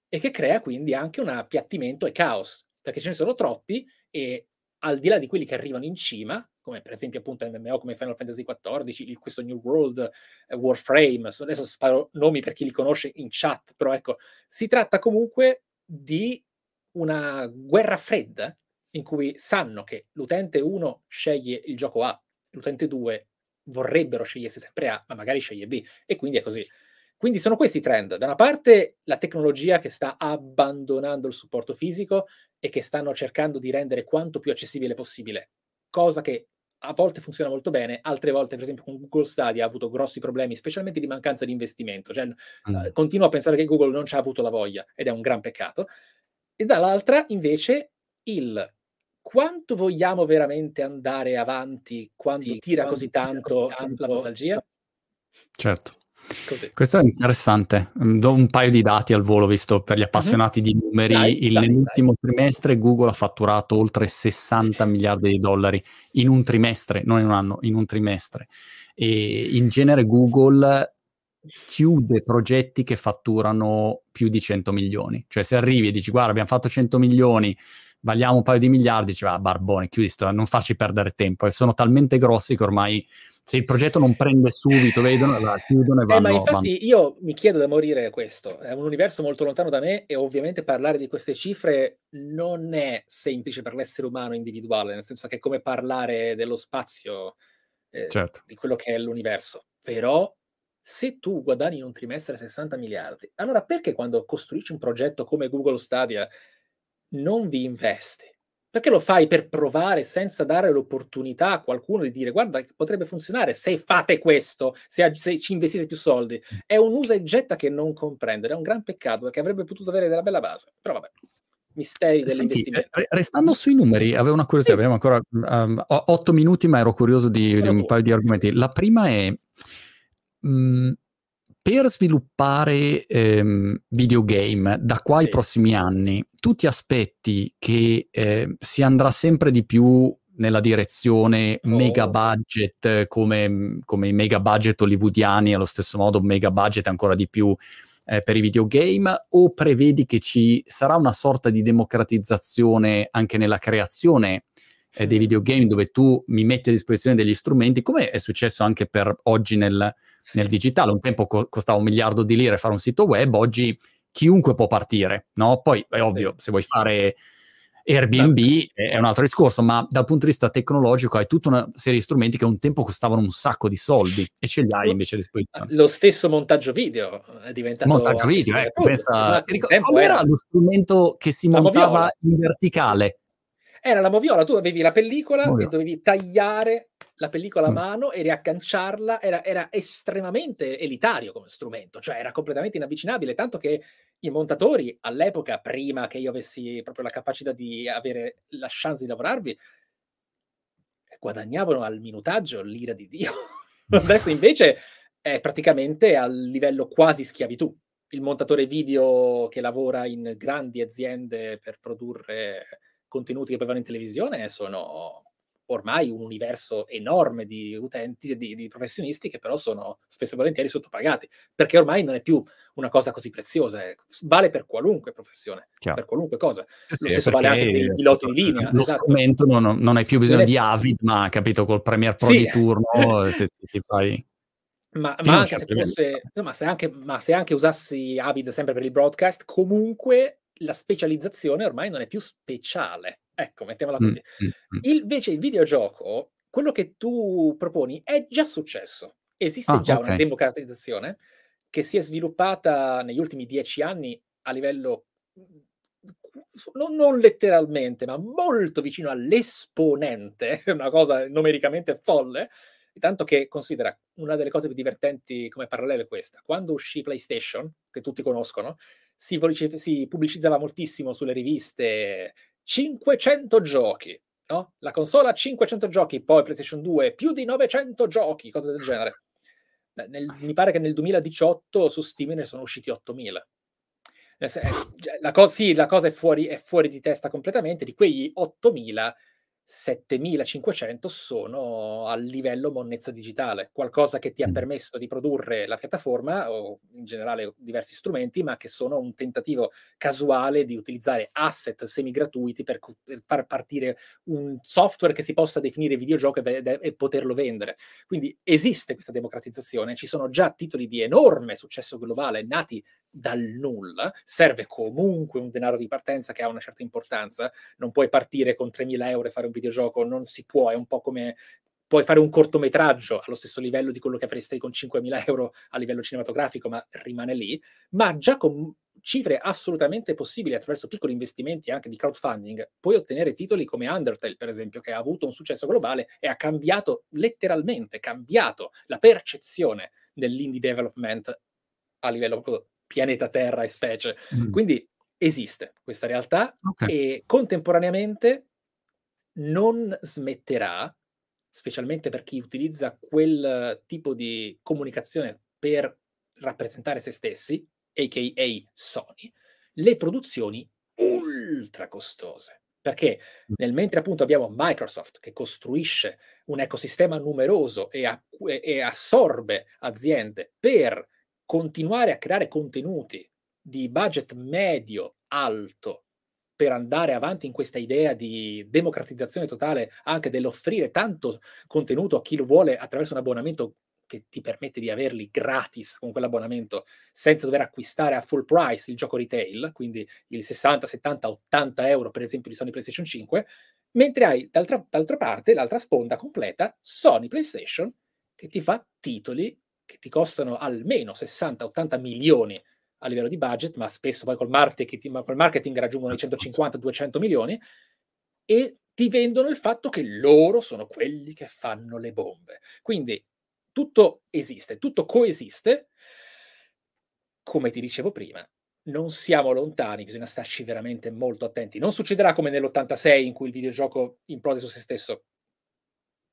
e che crea quindi anche un appiattimento e caos, perché ce ne sono troppi e al di là di quelli che arrivano in cima, come per esempio appunto MMO come Final Fantasy XIV, questo New World, eh, Warframe, adesso sparo nomi per chi li conosce in chat, però ecco, si tratta comunque di una guerra fredda in cui sanno che l'utente 1 sceglie il gioco A, l'utente 2 vorrebbero scegliersi sempre A, ma magari sceglie B, e quindi è così. Quindi sono questi i trend. Da una parte la tecnologia che sta abbandonando il supporto fisico e che stanno cercando di rendere quanto più accessibile possibile, cosa che a volte funziona molto bene, altre volte, per esempio, con Google Stadia ha avuto grossi problemi, specialmente di mancanza di investimento. Cioè, mm. uh, continuo a pensare che Google non ci ha avuto la voglia ed è un gran peccato. E dall'altra, invece, il quanto vogliamo veramente andare avanti quando tira così tanto la nostalgia? Certo. Così. Questo è interessante. Mm, do un paio di dati al volo, visto per gli appassionati uh-huh. di numeri. Dai, Il, dai, nell'ultimo dai. trimestre Google ha fatturato oltre 60 sì. miliardi di dollari in un trimestre, non in un anno, in un trimestre. E in genere Google chiude progetti che fatturano più di 100 milioni. Cioè se arrivi e dici guarda abbiamo fatto 100 milioni, valiamo un paio di miliardi, dici va barbone, chiudi sto, non farci perdere tempo. E sono talmente grossi che ormai se il progetto non prende subito, vedono, la chiudono e vanno. Eh, ma infatti vanno. io mi chiedo da morire questo, è un universo molto lontano da me e ovviamente parlare di queste cifre non è semplice per l'essere umano individuale, nel senso che è come parlare dello spazio, eh, certo. di quello che è l'universo. Però se tu guadagni in un trimestre 60 miliardi, allora perché quando costruisci un progetto come Google Stadia non vi investi? Perché lo fai per provare senza dare l'opportunità a qualcuno di dire guarda potrebbe funzionare se fate questo, se, se ci investite più soldi. È un usa e getta che non comprendere, è un gran peccato perché avrebbe potuto avere della bella base. Però vabbè, misteri dell'investimento. Senti, restando sui numeri, avevo una curiosità, sì. abbiamo ancora um, otto minuti ma ero curioso di, di un paio di argomenti. La prima è... Mh, mm, per sviluppare ehm, videogame da qua ai prossimi anni, tu ti aspetti che eh, si andrà sempre di più nella direzione oh. mega budget come, come, i mega budget hollywoodiani, allo stesso modo mega budget ancora di più eh, per i videogame, o prevedi che ci sarà una sorta di democratizzazione anche nella creazione eh, dei videogame dove tu mi metti a disposizione degli strumenti, come è successo anche per oggi nel, sì. nel digitale. Un tempo co- costava un miliardo di lire fare un sito web, oggi chiunque può partire, no? Poi è ovvio, sì. se vuoi fare Airbnb sì. è un altro discorso, ma dal punto di vista tecnologico hai tutta una serie di strumenti che un tempo costavano un sacco di soldi e ce li hai invece a disposizione. Lo stesso montaggio video è diventato... Montaggio video, eh, pensa... Esatto, ricordo, era lo strumento che si montava in verticale? Era la moviola, tu avevi la pellicola Moviola. e dovevi tagliare la pellicola a mm. mano e riagganciarla, era, era, estremamente elitario come strumento, cioè era completamente inavvicinabile, tanto che i montatori all'epoca, prima che io avessi proprio la capacità di avere la chance di lavorarvi, guadagnavano al minutaggio l'ira di Dio. Adesso invece è praticamente a livello quasi schiavitù. Il montatore video che lavora in grandi aziende per produrre contenuti che poi vanno in televisione sono ormai un universo enorme di utenti, di, di, professionisti che però sono spesso e volentieri sottopagati, perché ormai non è più una cosa così preziosa, eh. vale per qualunque professione, Chiaro. per qualunque cosa. Sì, Lo stesso vale anche per i piloti di linea. Lo esatto. strumento non, non, hai più bisogno di Avid, ma capito, col Premiere Pro sì. di turno ti, ti, ti fai... Ma, ma, anche se fosse, no, ma, se anche, ma se anche usassi Avid sempre per il broadcast, comunque la specializzazione ormai non è più speciale. Ecco, mettiamola così. Mm, mm, mm. Il, invece il videogioco, quello che tu proponi è già successo. Esiste ah, già okay. una democratizzazione che si è sviluppata negli ultimi dieci anni a livello non, non, letteralmente, ma molto vicino all'esponente, una cosa numericamente folle, tanto che considera una delle cose più divertenti come parallelo è questa. Quando uscì PlayStation, che tutti conoscono, si, si pubblicizzava moltissimo sulle riviste 500 giochi, no? La console ha 500 giochi, poi PlayStation 2 più di 900 giochi, cose del genere. Nel, mi pare che nel 2018 su Steam ne sono usciti 8000. Eh, cioè, la, co- sì, la cosa è fuori, è fuori di testa completamente. Di quegli 8000, 7500 sono a livello monnezza digitale, qualcosa che ti ha permesso di produrre la piattaforma o in generale diversi strumenti, ma che sono un tentativo casuale di utilizzare asset semi gratuiti per, per far partire un software che si possa definire videogioco e, e, poterlo vendere. Quindi esiste questa democratizzazione, ci sono già titoli di enorme successo globale nati dal nulla, serve comunque un denaro di partenza che ha una certa importanza, non puoi partire con 3.000 euro e fare un videogioco, non si può, è un po' come puoi fare un cortometraggio allo stesso livello di quello che avresti con 5.000 euro a livello cinematografico, ma rimane lì, ma già con cifre assolutamente possibili attraverso piccoli investimenti anche di crowdfunding, puoi ottenere titoli come Undertale, per esempio, che ha avuto un successo globale e ha cambiato letteralmente, cambiato la percezione dell'indie development a livello pianeta Terra e specie. Mm. Quindi esiste questa realtà okay. e contemporaneamente non smetterà, specialmente per chi utilizza quel tipo di comunicazione per rappresentare se stessi, aka Sony, le produzioni ultra costose. Perché mm. nel mentre appunto abbiamo Microsoft che costruisce un ecosistema numeroso e, a, e assorbe aziende per continuare a creare contenuti di budget medio alto per andare avanti in questa idea di democratizzazione totale anche dell'offrire tanto contenuto a chi lo vuole attraverso un abbonamento che ti permette di averli gratis con quell'abbonamento senza dover acquistare a full price il gioco retail, quindi il 60, 70, 80 euro per esempio di Sony PlayStation 5, mentre hai d'altra, d'altra parte l'altra sponda completa, Sony PlayStation, che ti fa titoli che ti costano almeno 60-80 milioni a livello di budget, ma spesso poi col marketing, col marketing raggiungono i 150-200 milioni, e ti vendono il fatto che loro sono quelli che fanno le bombe. Quindi tutto esiste, tutto coesiste. Come ti dicevo prima, non siamo lontani, bisogna starci veramente molto attenti. Non succederà come nell'86 in cui il videogioco implode su se stesso,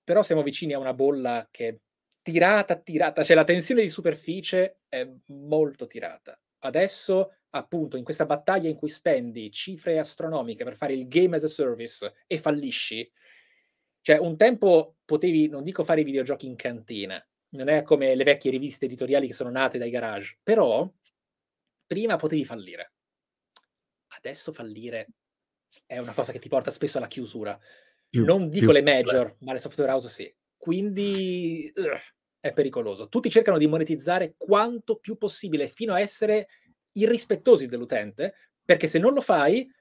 però siamo vicini a una bolla che è tirata, tirata, cioè la tensione di superficie è molto tirata. Adesso, appunto, in questa battaglia in cui spendi cifre astronomiche per fare il game as a service e fallisci, cioè un tempo potevi, non dico fare i videogiochi in cantina, non è come le vecchie riviste editoriali che sono nate dai garage, però prima potevi fallire. Adesso fallire è una cosa che ti porta spesso alla chiusura. Più, non dico le major, less. ma le software house sì. Quindi uh, è pericoloso. Tutti cercano di monetizzare quanto più possibile fino a essere irrispettosi dell'utente, perché se non lo fai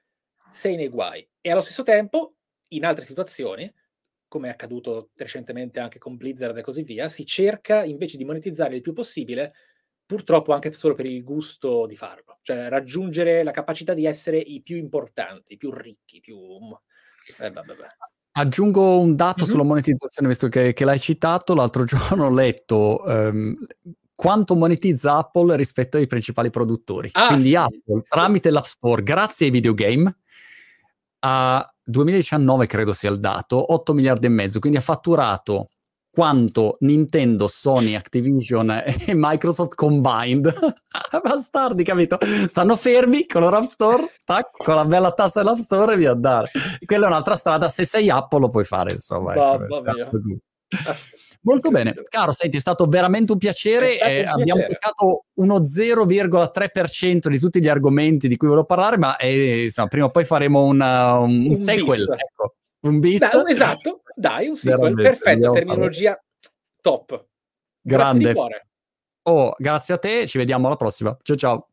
sei nei guai. E allo stesso tempo, in altre situazioni, come è accaduto recentemente anche con Blizzard e così via, si cerca invece di monetizzare il più possibile, purtroppo anche solo per il gusto di farlo, cioè raggiungere la capacità di essere i più importanti, i più ricchi, più... Eh, vabbè, vabbè. Aggiungo un dato mm-hmm. sulla monetizzazione, visto che, che, l'hai citato. L'altro giorno ho letto um, quanto monetizza Apple rispetto ai principali produttori. Ah, Quindi sì. Apple, tramite l'App Store, grazie ai videogame, a 2019 credo sia il dato, 8 miliardi e mezzo, quindi ha fatturato quanto Nintendo, Sony, Activision e Microsoft combined. Bastardi, capito? Stanno fermi con l'App Store, tac, con la bella tassa dell'App Store e via andare. Quella è un'altra strada, se sei Apple lo puoi fare, insomma. Ecco, Molto bene, caro, senti, è stato veramente un piacere. Eh, un abbiamo toccato uno 0,3% di tutti gli argomenti di cui volevo parlare, ma eh, insomma, prima o poi faremo una, un, un, sequel. Ecco. Un bis. Da, esatto, dai, un sequel. Perfetto, terminologia fare. top. Grande. Grazie Oh, grazie a te, ci vediamo alla prossima. Ciao ciao.